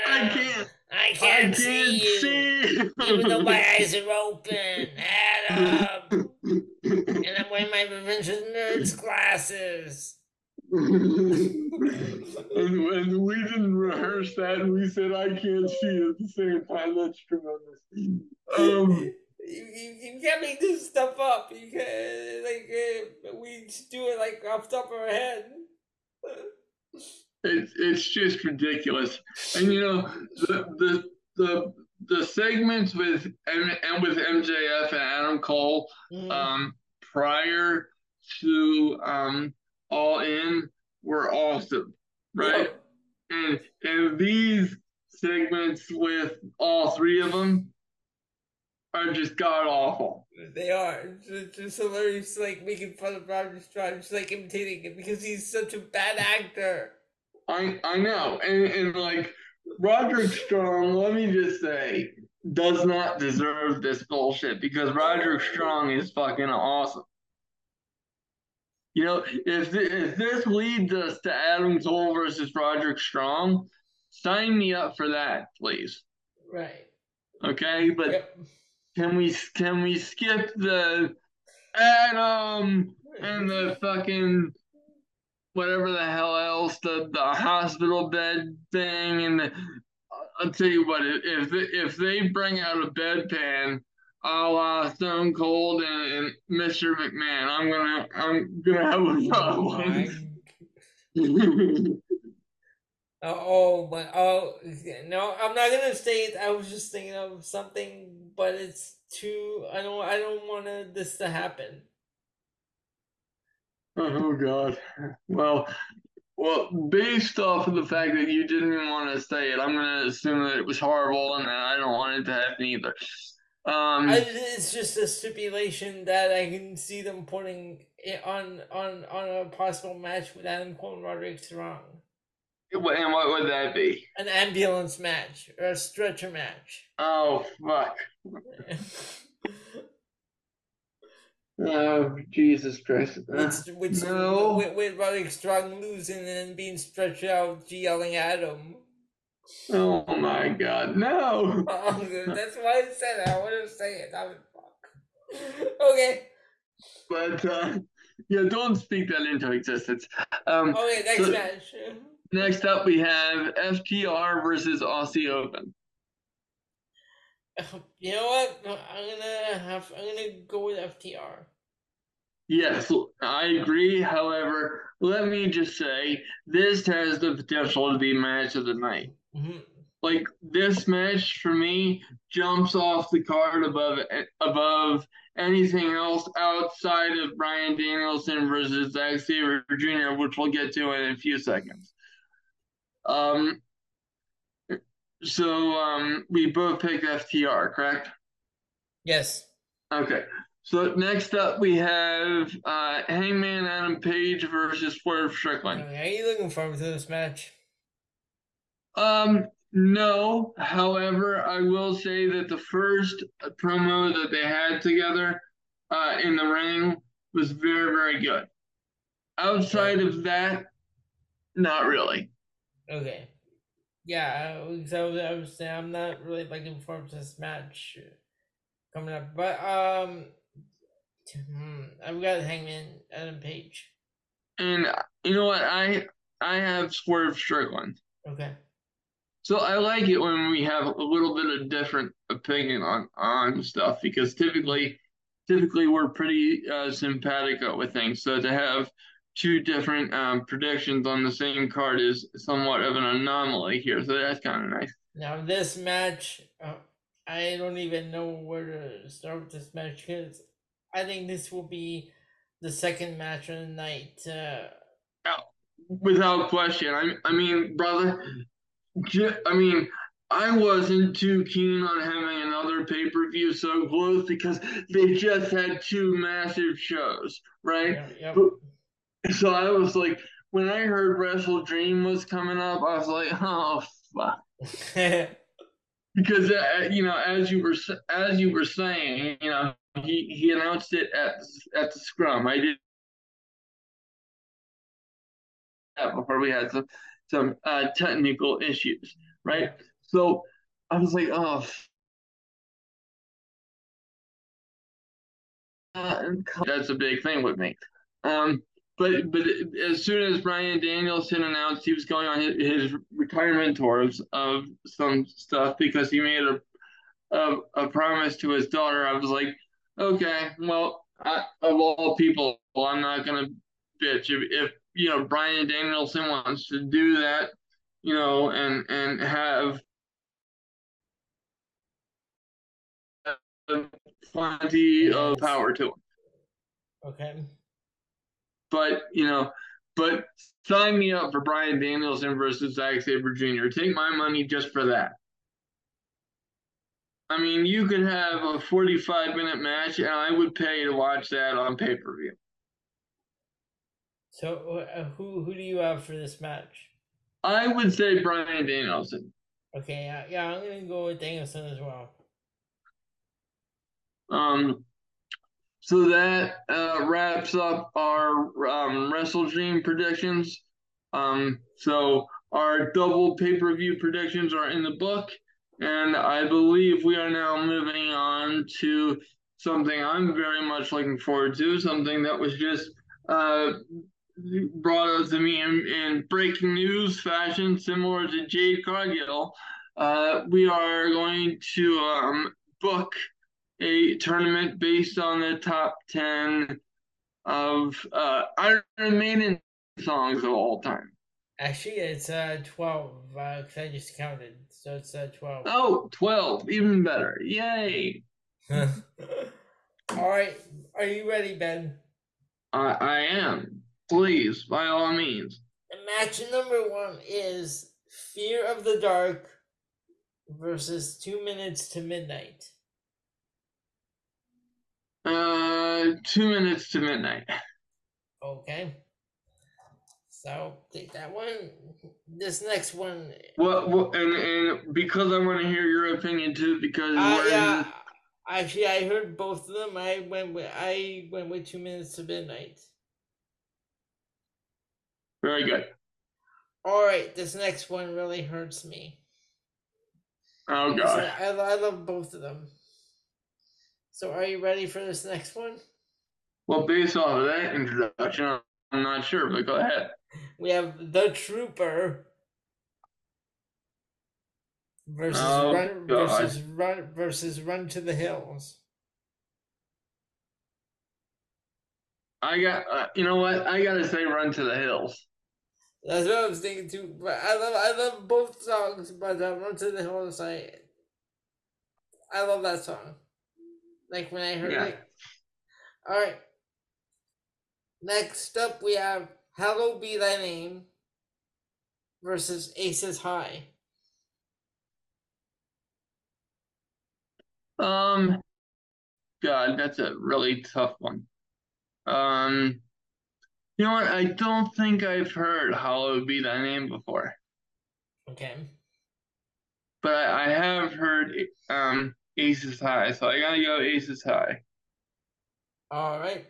I can't. I can't, I can't see, see you, even though my eyes are open, Adam. and I'm wearing my Revenge of Nerds glasses. and, and we didn't rehearse that, and we said I can't see at the same time. That's tremendous. Um, you, you, you can't make this stuff up. You can't, like uh, we just do it like off top of our head. It's it's just ridiculous, and you know the the the the segments with and and with MJF and Adam Cole mm. um, prior to um, All In were awesome, right? and and these segments with all three of them are just god awful. They are. It's just hilarious, like making fun of Roderick Strong, just like imitating him because he's such a bad actor. I I know, and and like Roderick Strong, let me just say, does not deserve this bullshit because Roderick Strong is fucking awesome. You know, if th- if this leads us to Adam Cole versus Roderick Strong, sign me up for that, please. Right. Okay, but Yep. can we can we skip the Adam and the fucking whatever the hell else the the hospital bed thing and the, uh, I'll tell you what if if they bring out a bedpan a la Stone Cold and, and Mr. McMahon I'm gonna I'm gonna have a problem. Oh, oh my! Uh, oh oh no, I'm not gonna say it. I was just thinking of something, but it's too. I don't. I don't want this to happen. Oh God. Well, well, based off of the fact that you didn't even want to say it, I'm gonna assume that it was horrible and that I don't want it to happen either. Um, I, it's just a stipulation that I can see them putting it on on on a possible match with Adam Cole and Roderick Strong. and what would that be? An ambulance match or a stretcher match. Oh fuck! Oh Jesus Christ! Uh, Which, which no. with, with Roderick Strong losing and being stretched out, yelling at him. oh my God! No! Oh, that's why I said it. I to say it. I would fuck. Okay. But uh, yeah, don't speak that into existence. Um, Okay. Next So- match. next up we have FTR versus Aussie Open. You know what? I'm gonna have. I'm gonna go with FTR. Yes, I agree. However, let me just say this has the potential to be match of the night. hmm Like this match for me jumps off the card above above anything else outside of Bryan Danielson versus Zack Sabre Jr., which we'll get to in a few seconds. Um. So um, we both picked FTR, correct? Yes. Okay. So next up we have uh, Hangman Adam Page versus Swerve Strickland. Okay, Are you looking forward to this match? Um, no. However, I will say that the first promo that they had together uh, in the ring was very, very good. Outside of that, not really. Okay. Yeah, I was, I was saying I'm not really looking forward to this match coming up, but um, hmm, I've got Hangman Adam Page. And you know what? I I have Swerve Strickland. Okay. So I like it when we have a little bit of different opinion on on stuff because typically typically we're pretty uh, simpatico with things. So to have two different um, predictions on the same card is somewhat of an anomaly here. So that's kind of nice. Now this match, uh, I don't even know where to start with this match because I think this will be the second match of the night. Uh, Without question. I I mean, brother, I mean. I wasn't too keen on having another pay per view so close because they just had two massive shows, right? yeah, yep. So I was like, when I heard WrestleDream was coming up, I was like, oh fuck, because uh, you know, as you were as you were saying, you know, he he announced it at at the scrum. I did that before we had some some uh, technical issues, right? So I was like, oh. uh, That's a big thing with me. Um, but but as soon as Bryan Danielson announced he was going on his, his retirement tours of some stuff because he made a, a a promise to his daughter, I was like, okay, well, I, of all people, I'm not gonna bitch. If, if you know Bryan Danielson wants to do that, you know, and and have plenty of power to him. Okay. But you know but sign me up for Bryan Danielson versus Zack Sabre Jr. Take my money just for that. I mean, you could have a 45 minute match, and I would pay to watch that on pay per view. So, uh, who who do you have for this match? I would say Bryan Danielson. Okay, yeah, yeah, I'm gonna go with Danielson as well. Um, so that uh, wraps up our um, WrestleDream predictions. Um, so our double pay per view predictions are in the book. And I believe we are now moving on to something I'm very much looking forward to, something that was just uh, brought up to me in, in, breaking news fashion, similar to Jade Cargill. Uh, we are going to um, book a tournament based on the top 10 of uh, Iron Maiden songs of all time. Actually, it's uh, 12, because uh, I just counted. So it's uh, 12. Oh, 12. Even better. Yay. all right. Are you ready, Ben? I, I am. Please, by all means. match number one is Fear of the Dark versus Two Minutes to Midnight. Uh, Two Minutes to Midnight. Okay. So take that one. This next one. Well, well and and because I want to hear your opinion too, because uh, yeah, actually, I heard both of them. I went with I went with two minutes to midnight. Very good. All right, this next one really hurts me. Oh god, I, I love both of them. So, are you ready for this next one? Well, based off of that introduction, I'm not sure, but go ahead. We have the Trooper versus oh, run versus run versus run to the hills. I got uh, you know what I gotta say run to the hills. That's what I was thinking too. But I love I love both songs, but uh, run to the hills I I love that song. Like when I heard yeah. it. All right. Next up, we have Hallowed Be Thy Name versus Aces High. Um, God, that's a really tough one. Um, you know what? I don't think I've heard Hallowed Be Thy Name before. Okay. But I, I have heard um Aces High, so I gotta go Aces High. All right.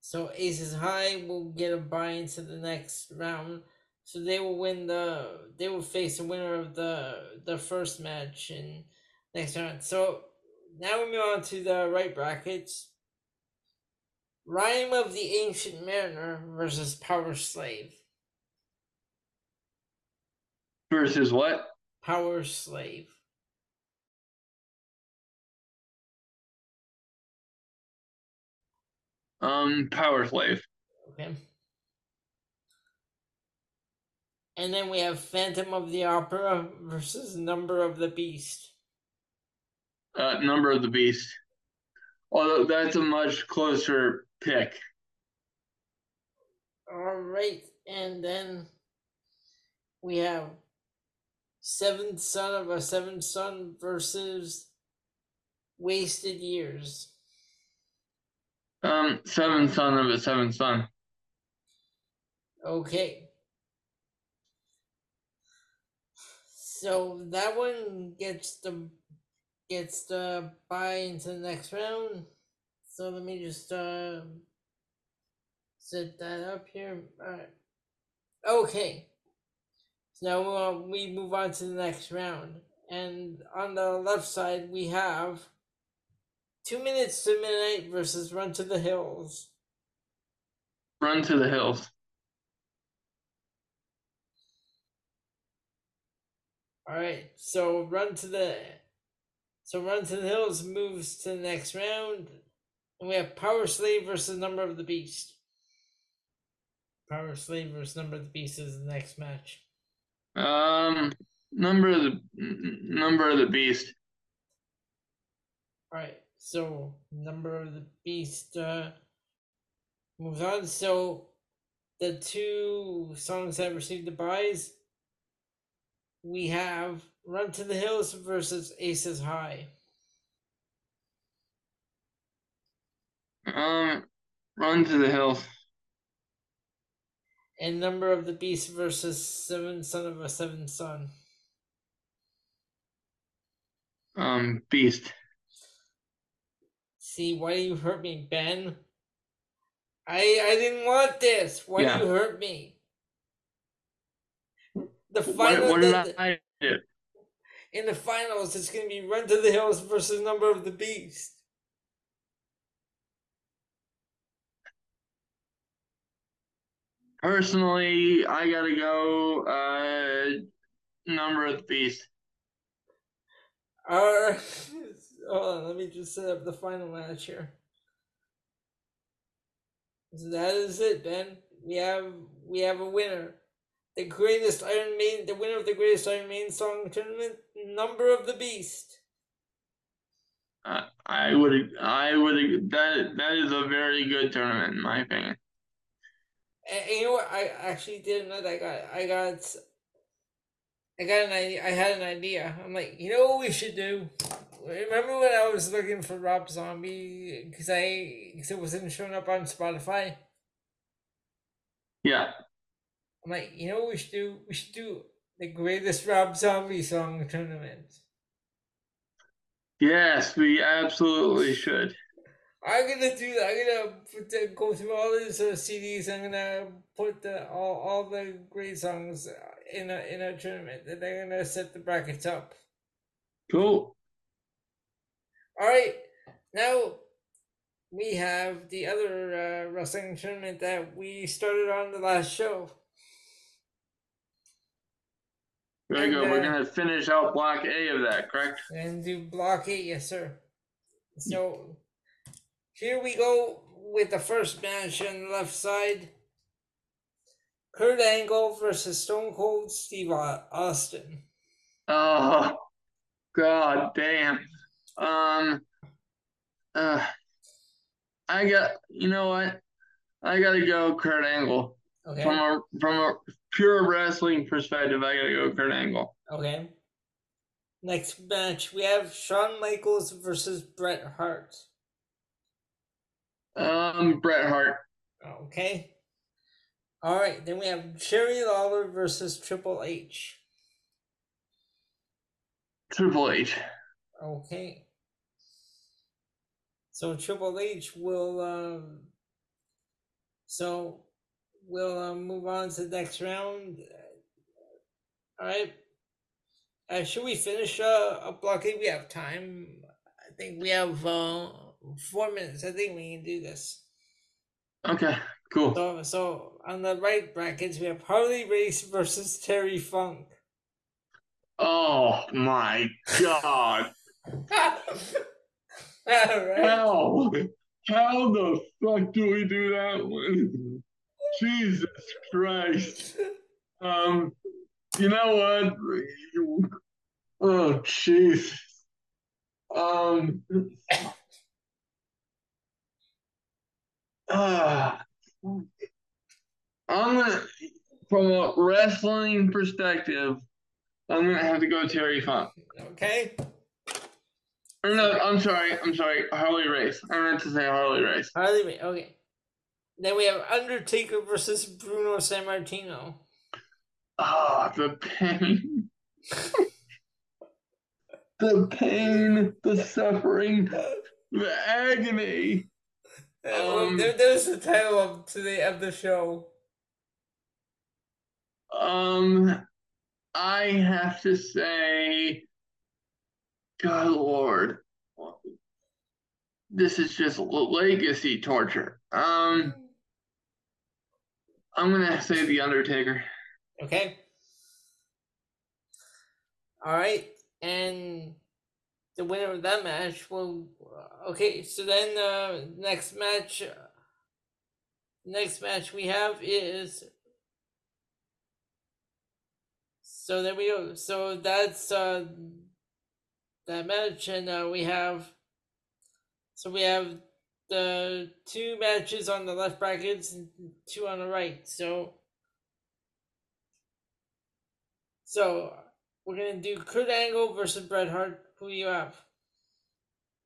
So Aces High will get a buy into the next round. So they will win the they will face the winner of the the first match in next round. So now we move on to the right brackets. Rhyme of the Ancient Mariner versus Power Slave. Versus what? Power Slave. Um, Power Slave. Okay. And then we have Phantom of the Opera versus Number of the Beast. Uh, Number of the Beast. Although that's a much closer pick. All right, and then we have Seventh Son of a Seventh Son versus Wasted Years. Um, seventh son of a seventh son. Okay. So that one gets the gets the buy into the next round. So let me just uh set that up here. Alright. Okay. So now uh, we move on to the next round. And on the left side we have Two minutes to midnight versus Run to the Hills. Run to the Hills. All right, so run to the so run to the hills moves to the next round, and we have Power Slave versus Number of the Beast. Power Slave versus Number of the Beast is the next match. Um, number of the number of the Beast. All right. So number of the beast uh, moves on. So the two songs that received the buys, we have Run to the Hills versus Aces High. Um, Run to the Hills. And Number of the Beast versus Seven Son of a Seven Son. Um, Beast. See, why do you hurt me, Ben? I I didn't want this. Why Yeah. do you hurt me? The final what did the- I do? in the finals, it's gonna be Run to the Hills versus Number of the Beast. Personally, I gotta go. Uh, Number of the Beast. Our hold on, let me just set up the final match here. So that is it, Ben. We have we have a winner. The greatest Iron Maiden, the winner of the greatest Iron Maiden song tournament, Number of the Beast. I I would. I would. That that is a very good tournament, in my opinion. And, and you know what? I actually didn't know that I got I got I got an idea. I had an idea. I'm like, you know what we should do? Remember when I was looking for Rob Zombie because I because it wasn't showing up on Spotify? Yeah. I'm like, you know we should do? We should do the greatest Rob Zombie song tournament. Yes, we absolutely should. I'm gonna do that. I'm gonna put the, go through all these uh, CDs. I'm gonna put the all, all the great songs in a in a tournament, and I'm gonna set the brackets up. Cool. All right, now we have the other uh, wrestling tournament that we started on the last show. Very good. And, We're uh, gonna finish out block A of that, correct? And do block A, yes, sir. So here we go with the first match on the left side. Kurt Angle versus Stone Cold Steve Austin. Oh, god damn. Um, uh, I got. You know what? I gotta go Kurt Angle. Okay. From a from a pure wrestling perspective, I gotta go Kurt Angle. Okay. Next match we have Shawn Michaels versus Bret Hart. Um, Bret Hart. Okay. All right, then we have Jerry Lawler versus Triple H. Triple H. Okay. So Triple H will um so we'll uh, move on to the next round. All right. Uh, should we finish uh, a blockade? We have time. I think we have uh, four minutes. I think we can do this. Okay, cool. So, so on the right brackets, we have Harley Race versus Terry Funk. Oh my god. All right. How? How the fuck do we do that one? Jesus Christ. Um, you know what? Oh, jeez. Um, ah, I'm gonna, from a wrestling perspective, I'm gonna have to go Terry Funk. Okay. Or no, I'm sorry, I'm sorry, Harley Race. I meant to say Harley Race. Harley Race. Okay. Then we have Undertaker versus Bruno Sammartino. Ah, the pain. the pain, the suffering, the agony. Um, there, there's the title of today of the show. Um, I have to say, God Lord, this is just legacy torture. Um, I'm gonna say the Undertaker. Okay. All right, and the winner of that match will. Okay, so then uh, next match. Next match we have is. So there we go. So that's uh, that match, and uh, we have. So we have the two matches on the left brackets and two on the right. So, so we're gonna do Kurt Angle versus Bret Hart. Who do you have?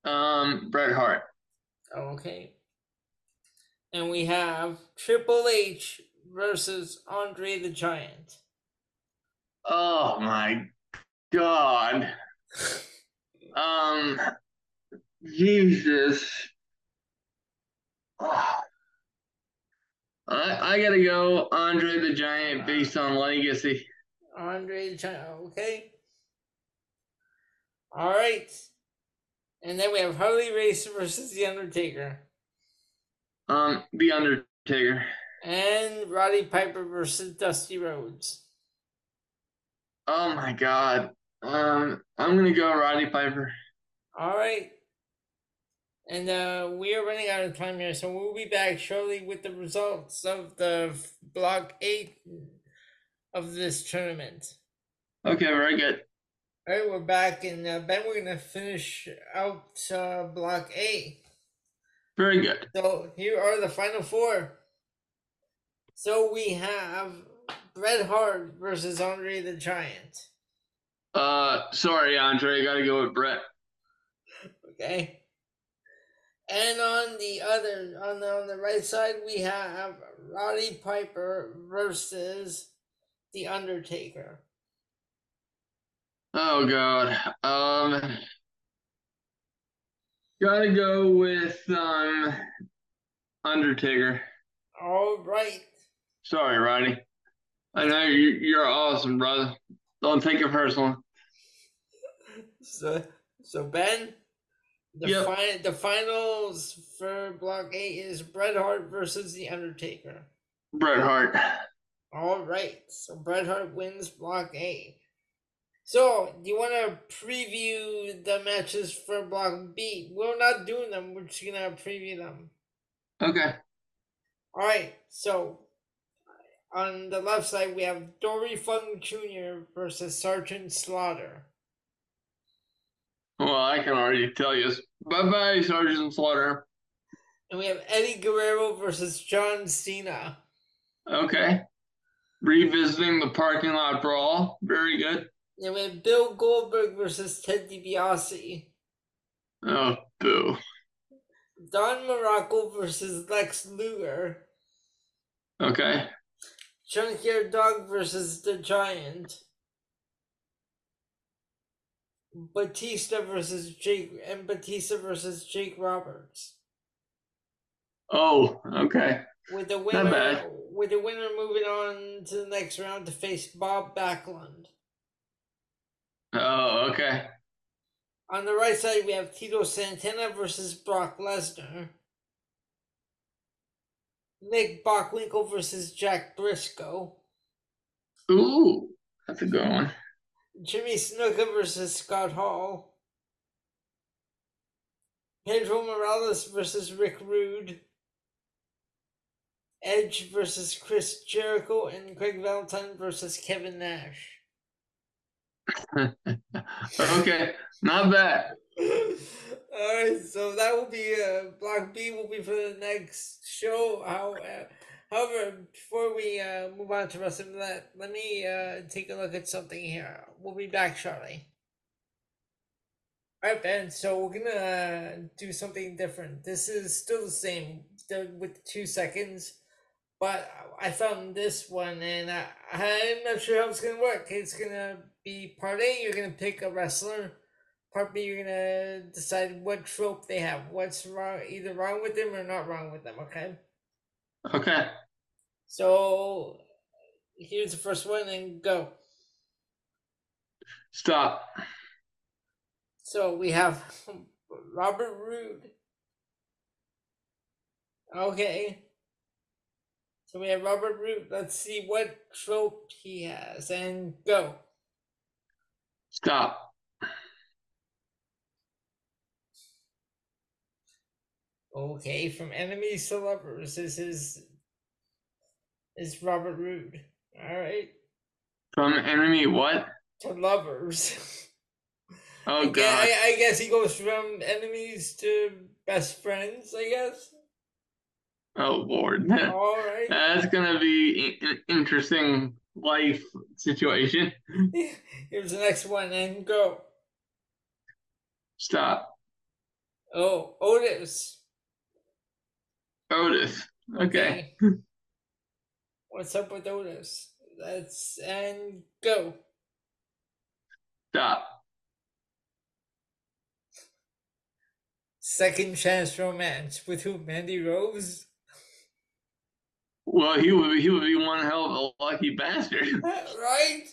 Um, Bret Hart. Okay. And we have Triple H versus Andre the Giant. Oh my god. Um, Jesus. Oh. I I gotta go Andre the Giant based on legacy. Andre the Giant. Okay. All right. And then we have Harley Race versus The Undertaker. Um, The Undertaker. And Roddy Piper versus Dusty Rhodes. Oh my god. Um, I'm gonna go Roddy Piper. All right. And uh, we are running out of time here, so we'll be back shortly with the results of the block eight of this tournament. Okay, very good. All right, we're back, and uh, Ben, we're gonna finish out uh, block A. Very good. So here are the final four. So we have Bret Hart versus Andre the Giant. Uh, sorry, Andre. I gotta go with Bret. Okay. And on the other, on the, on the right side, we have Roddy Piper versus The Undertaker. Oh god. Um, gotta go with um Undertaker. All right. Sorry, Roddy. I know you, you're awesome, brother. Don't take it personal. So, so Ben, the Yep. fi- the finals for Block Eight is Bret Hart versus The Undertaker. Bret Hart. All right. So Bret Hart wins Block A. So, do you want to preview the matches for Block B? We're not doing them. We're just gonna preview them. Okay. All right. So, on the left side, we have Dory Funk Jr. versus Sergeant Slaughter. Well, I can already tell you. Bye bye, Sergeant Slaughter. And we have Eddie Guerrero versus John Cena. Okay. Revisiting the parking lot brawl. Very good. And we have Bill Goldberg versus Ted DiBiase. Oh, boo. Don Muraco versus Lex Luger. Okay. Junkyard Dog versus the Giant. Batista versus Jake and Batista versus Jake Roberts. Oh, okay. With the winner with the winner moving on to the next round to face Bob Backlund. Oh, okay. On the right side we have Tito Santana versus Brock Lesnar. Nick Bockwinkel versus Jack Brisco. Ooh, that's a good one. Jimmy Snuka versus Scott Hall. Pedro Morales versus Rick Rude. Edge versus Chris Jericho and Greg Valentine versus Kevin Nash. okay, not bad. Alright, so that will be uh, Block B will be for the next show. How, uh, however, before we uh, move on to the rest of that, let me uh, take a look at something here. We'll be back shortly. Alright, Ben, so we're gonna uh, do something different. This is still the same with two seconds, but I found this one and I, I'm not sure how it's gonna work. It's gonna be part A, you're gonna pick a wrestler part B, you're gonna decide what trope they have, what's wrong, either wrong with them or not wrong with them. Okay. Okay. So here's the first one, and go. Stop. So we have Robert Roode. Okay. So we have Robert Roode. Let's see what trope he has, and go. Stop. Okay, from enemies to lovers. This is is Robert Roode. All right. From enemy what? to lovers. Oh I, god. guess, I, I guess he goes from enemies to best friends. I guess. Oh lord. All right. That's gonna be an interesting life situation. Here's the next one, and go. Stop. Oh, Otis. Otis. Okay. What's up with Otis? Let's and go. Stop. Second chance romance with who? Mandy Rose. Well, he would he would be one hell of a lucky bastard. right.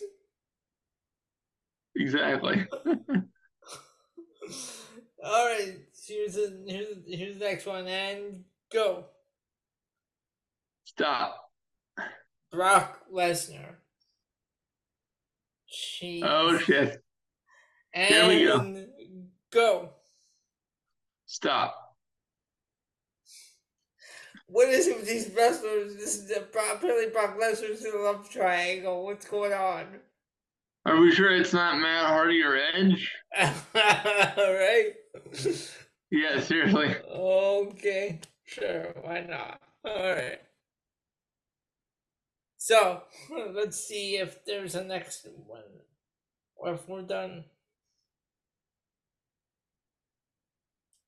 exactly. All right. Here's a, here's here's the next one, and go. Stop. Brock Lesnar. Jeez. Oh shit. and here we go. go. Stop. What is it with these wrestlers? This is the, apparently Brock Lesnar's in a love triangle. What's going on? Are we sure it's not Matt Hardy or Edge? All right. Yeah, seriously. Okay, sure, why not? All right. So let's see if there's a next one, or if we're done.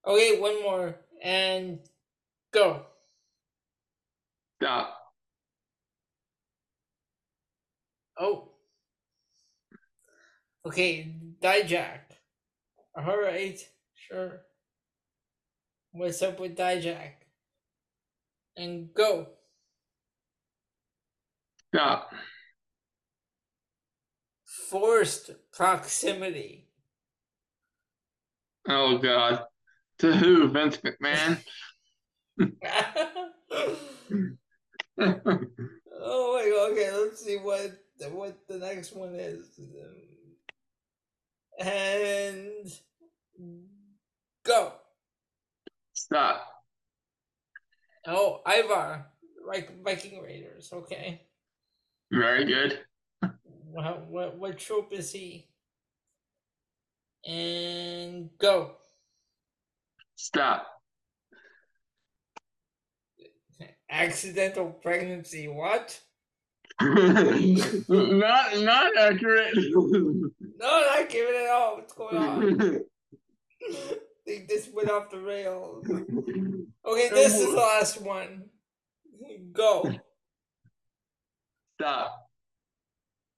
Okay, one more and go. Stop. Oh. Okay, Dijak. All right, sure. What's up with Dijak? And go. Stop. Forced proximity. Oh god. To who? Vince McMahon? oh my god, okay, let's see what what the next one is. And go. Stop. Oh, Ivar, like Viking Raiders. Okay. Very good. What what what trope is he? And go. Stop. Accidental pregnancy. What? not not accurate. No, not giving it all. What's going on? think this went off the rails. Okay, this is the last one. Go. Stop.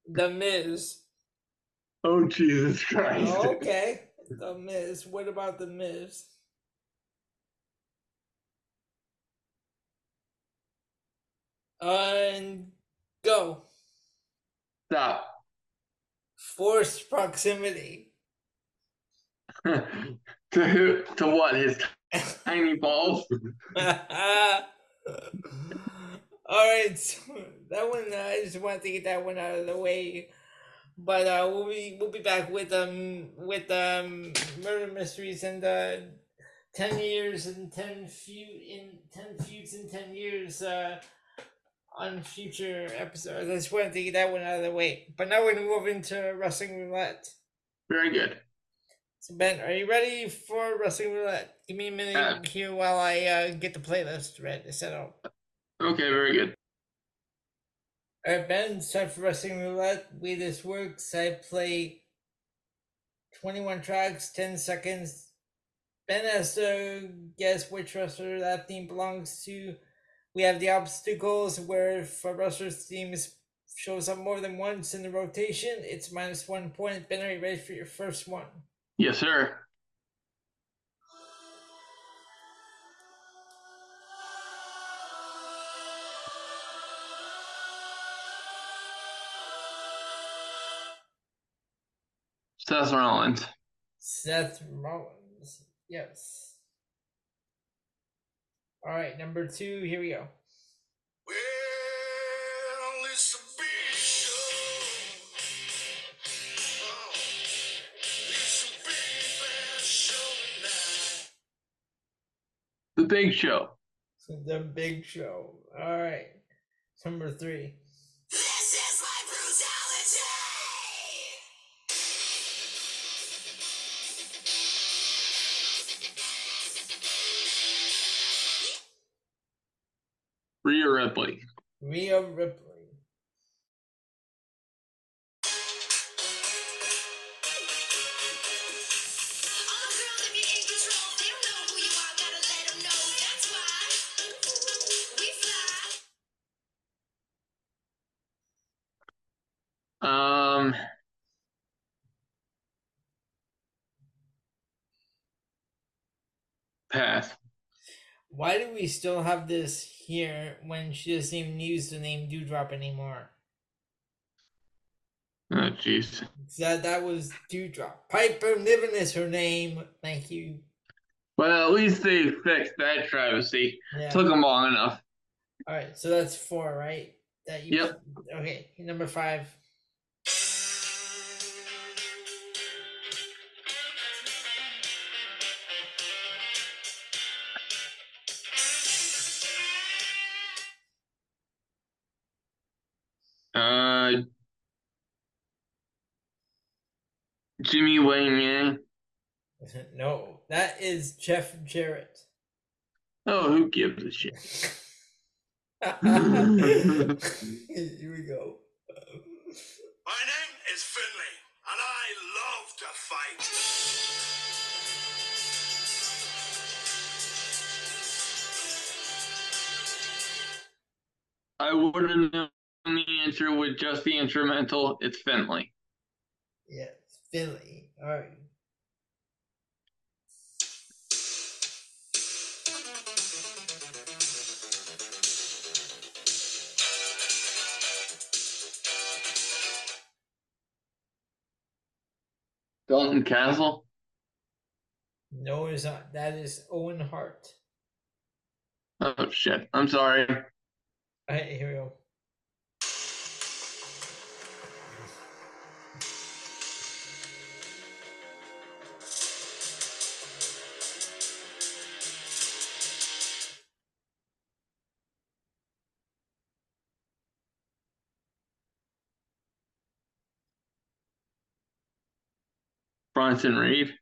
The Miz. Oh Jesus Christ. Oh, okay. The Miz. What about the Miz? And go. Stop. Forced proximity. to who? To what? His tiny balls? All right, so that one uh, I just wanted to get that one out of the way. But uh, we'll be we'll be back with um with um murder mysteries and uh, ten years and ten feud in ten feuds in ten years uh on future episodes. I just wanted to get that one out of the way. But now we're gonna move into wrestling roulette. Very good. So Ben, are you ready for wrestling roulette? Give me a minute Uh, here while I uh, get the playlist ready set up. Okay, very good. Alright, Ben, it's time for Wrestling Roulette. The way this works, I play 21 tracks, 10 seconds. Ben has to guess which wrestler that theme belongs to. We have the obstacles where if a wrestler's theme is, shows up more than once in the rotation, it's minus one point. Ben, are you ready for your first one? Yes, sir. Seth Rollins. Seth Rollins. Yes. Alright, number two, here we go. Big Show. The Big Show. All right. Number three. Rhea Ripley. Rhea Ripley. Um, pass. Why do we still have this here when she doesn't even use the name Doudrop anymore? Oh, jeez. That that was Doudrop. Piper Niven is her name. Thank you. Well, at least they fixed that travesty. Yeah. Took them long enough. All right, so that's four, right? That you Yep. okay, number five. Jimmy Wang Yang. no, that is Jeff Jarrett. Oh, who gives a shit? Here we go. My name is Finlay, and I love to fight. I would have known the answer with just the instrumental. It's Finlay. Yes, Philly. All right. Dalton Castle. No, it's not. That is Owen Hart. Oh shit. I'm sorry. All right, here we go. Bronson Reed.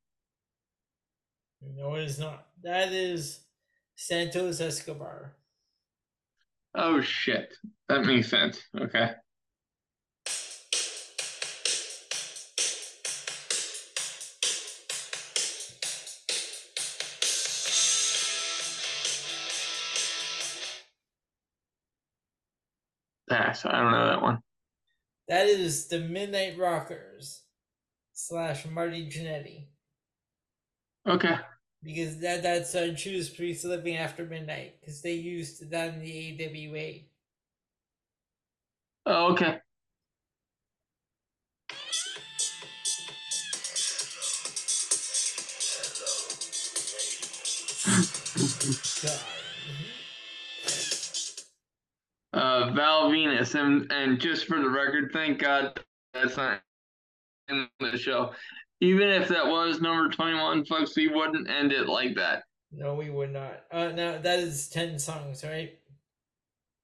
No, it's not. That is Santos Escobar. Oh shit. That makes sense. Okay. Pass. I don't know that one. That is the Midnight Rockers slash Marty Jannetty. Okay. Because that that's uh, Judas Priest living after midnight because they used that in the AWA. Oh, okay. Uh, Val Venis, and and just for the record, thank God that's not in the show. Even if that was number twenty-one, folks, we wouldn't end it like that. No, we would not. Uh, now that is ten songs, right?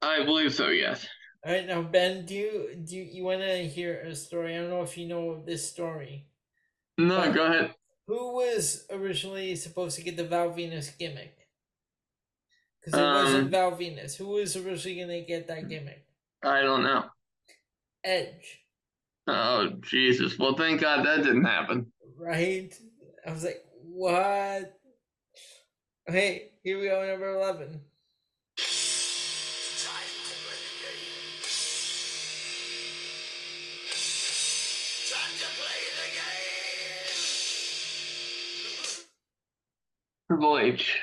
I believe so. Yes. All right, now Ben, do you do you, you want to hear a story? I don't know if you know this story. No, go ahead. Who was originally supposed to get the Val Venis gimmick? Because it Um, wasn't Val Venis. Who was originally going to get that gimmick? I don't know. Edge, Oh Jesus! Well, thank God that didn't happen. right? I was like, what? Okay, here we go, number 11. Time to play the game. Time to play the game. Triple H.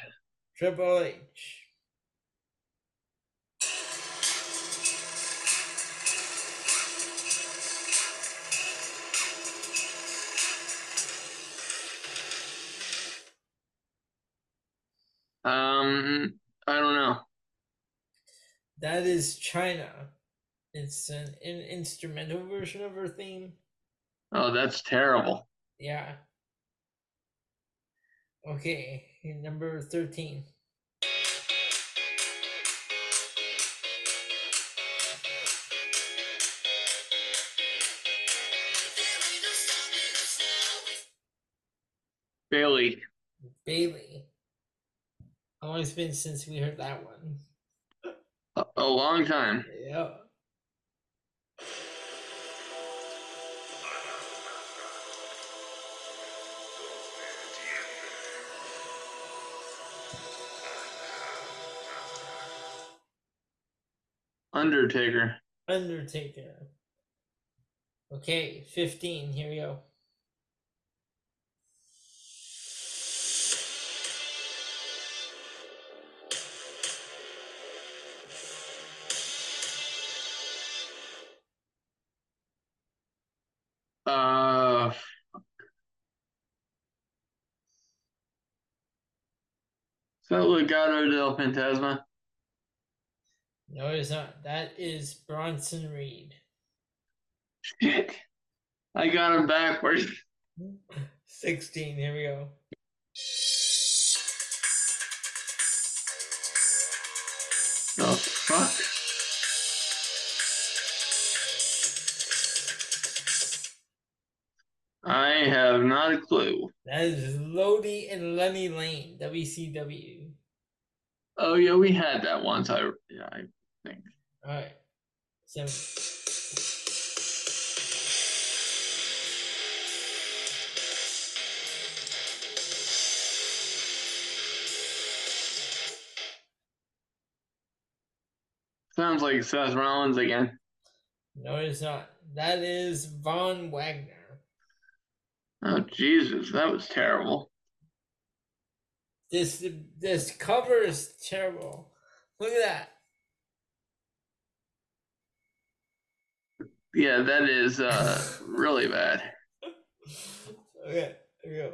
Triple H. Um, I don't know. That is Chyna. It's an, an instrumental version of her theme. Oh, that's terrible. Yeah. Okay, number 13. There ain't no stopping us now. Bayley. Bayley. How long it's been since we heard that one? A long time. Yeah. Undertaker. Undertaker. Okay, 15. Here we go. Uh, is that Legado del Fantasma? No, it's not. That is Bronson Reed. Shit. I got him backwards. 16. Here we go. Oh, fuck. Have not a clue. That is Lodi and Lenny Lane, WCW. Oh, yeah, we had that once. I, yeah, I think. All right. Seven. Sounds like Seth Rollins again. No, it's not. That is Von Wagner. Oh, Jesus, that was terrible. This this cover is terrible. Look at that. Yeah, that is uh, really bad. Okay, here we go.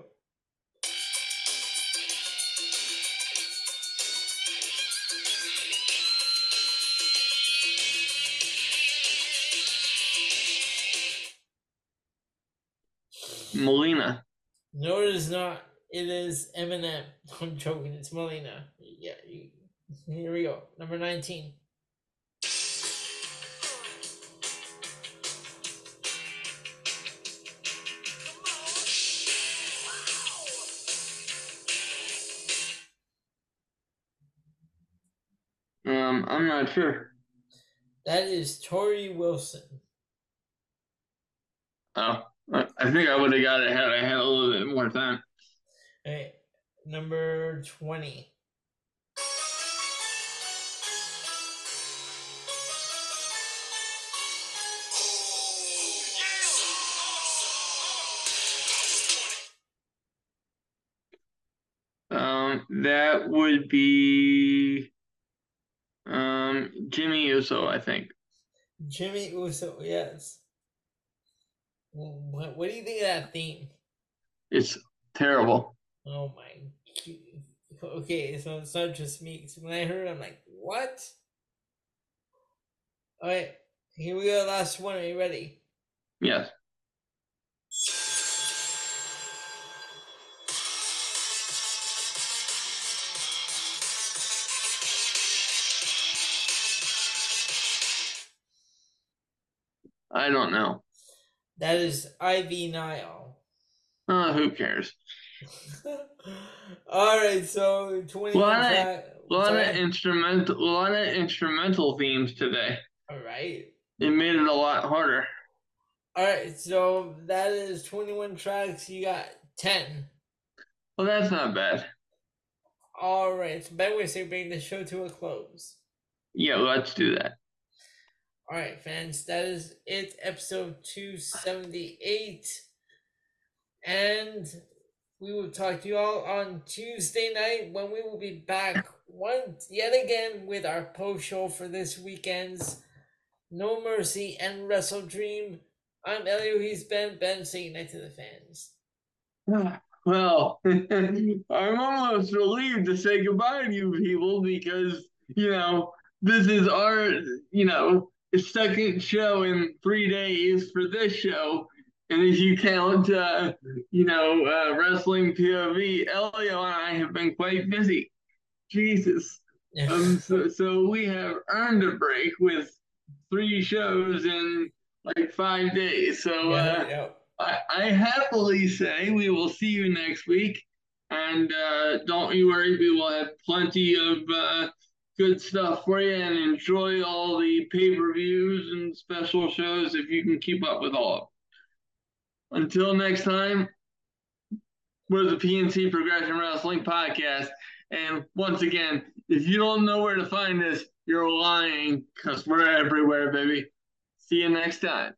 Melina. No, it is not. It is Eminem. I'm joking. It's Melina. Yeah. You, here we go. Number 19. Um, I'm not sure. That is Torrie Wilson. Oh, I think I would have got it had I had a little bit more time. Okay. Number 20. Um, that would be um Jimmy Uso, I think. Jimmy Uso. Yes. What, what do you think of that theme? It's terrible. Oh my. Okay, so it's not just me. when I heard, it, I'm like, what? All right, here we go. Last one. Are you ready? Yes. I don't know. That is Ivy Nile. Uh, who cares? All right, so 21 Lot of- A lot of instrumental, a lot of instrumental themes today. All right. It made it a lot harder. All right, so that is 21 tracks. You got 10. Well, that's not bad. All right, so to say bring the show to a close. Yeah, let's do that. All right, fans, that is it. Episode 278. And we will talk to you all on Tuesday night when we will be back once yet again with our post show for this weekend's No Mercy and WrestleDream. I'm Elio. He's Ben. Ben, say goodnight to the fans. Well, I'm almost relieved to say goodbye to you people because, you know, this is our, you know, second show in three days for this show. And if you count, uh, you know, uh, Wrestling POV, Elio and I have been quite busy. Jesus. Um, so, so we have earned a break with three shows in like five days. So, uh, yeah, yeah. I, I happily say we will see you next week. And uh, don't you worry, we will have plenty of uh, good stuff for you and enjoy all the pay per views and special shows if you can keep up with all of them. Until next time, we're the PNC Progression Wrestling Podcast. And once again, if you don't know where to find us, you're lying because we're everywhere, baby. See you next time.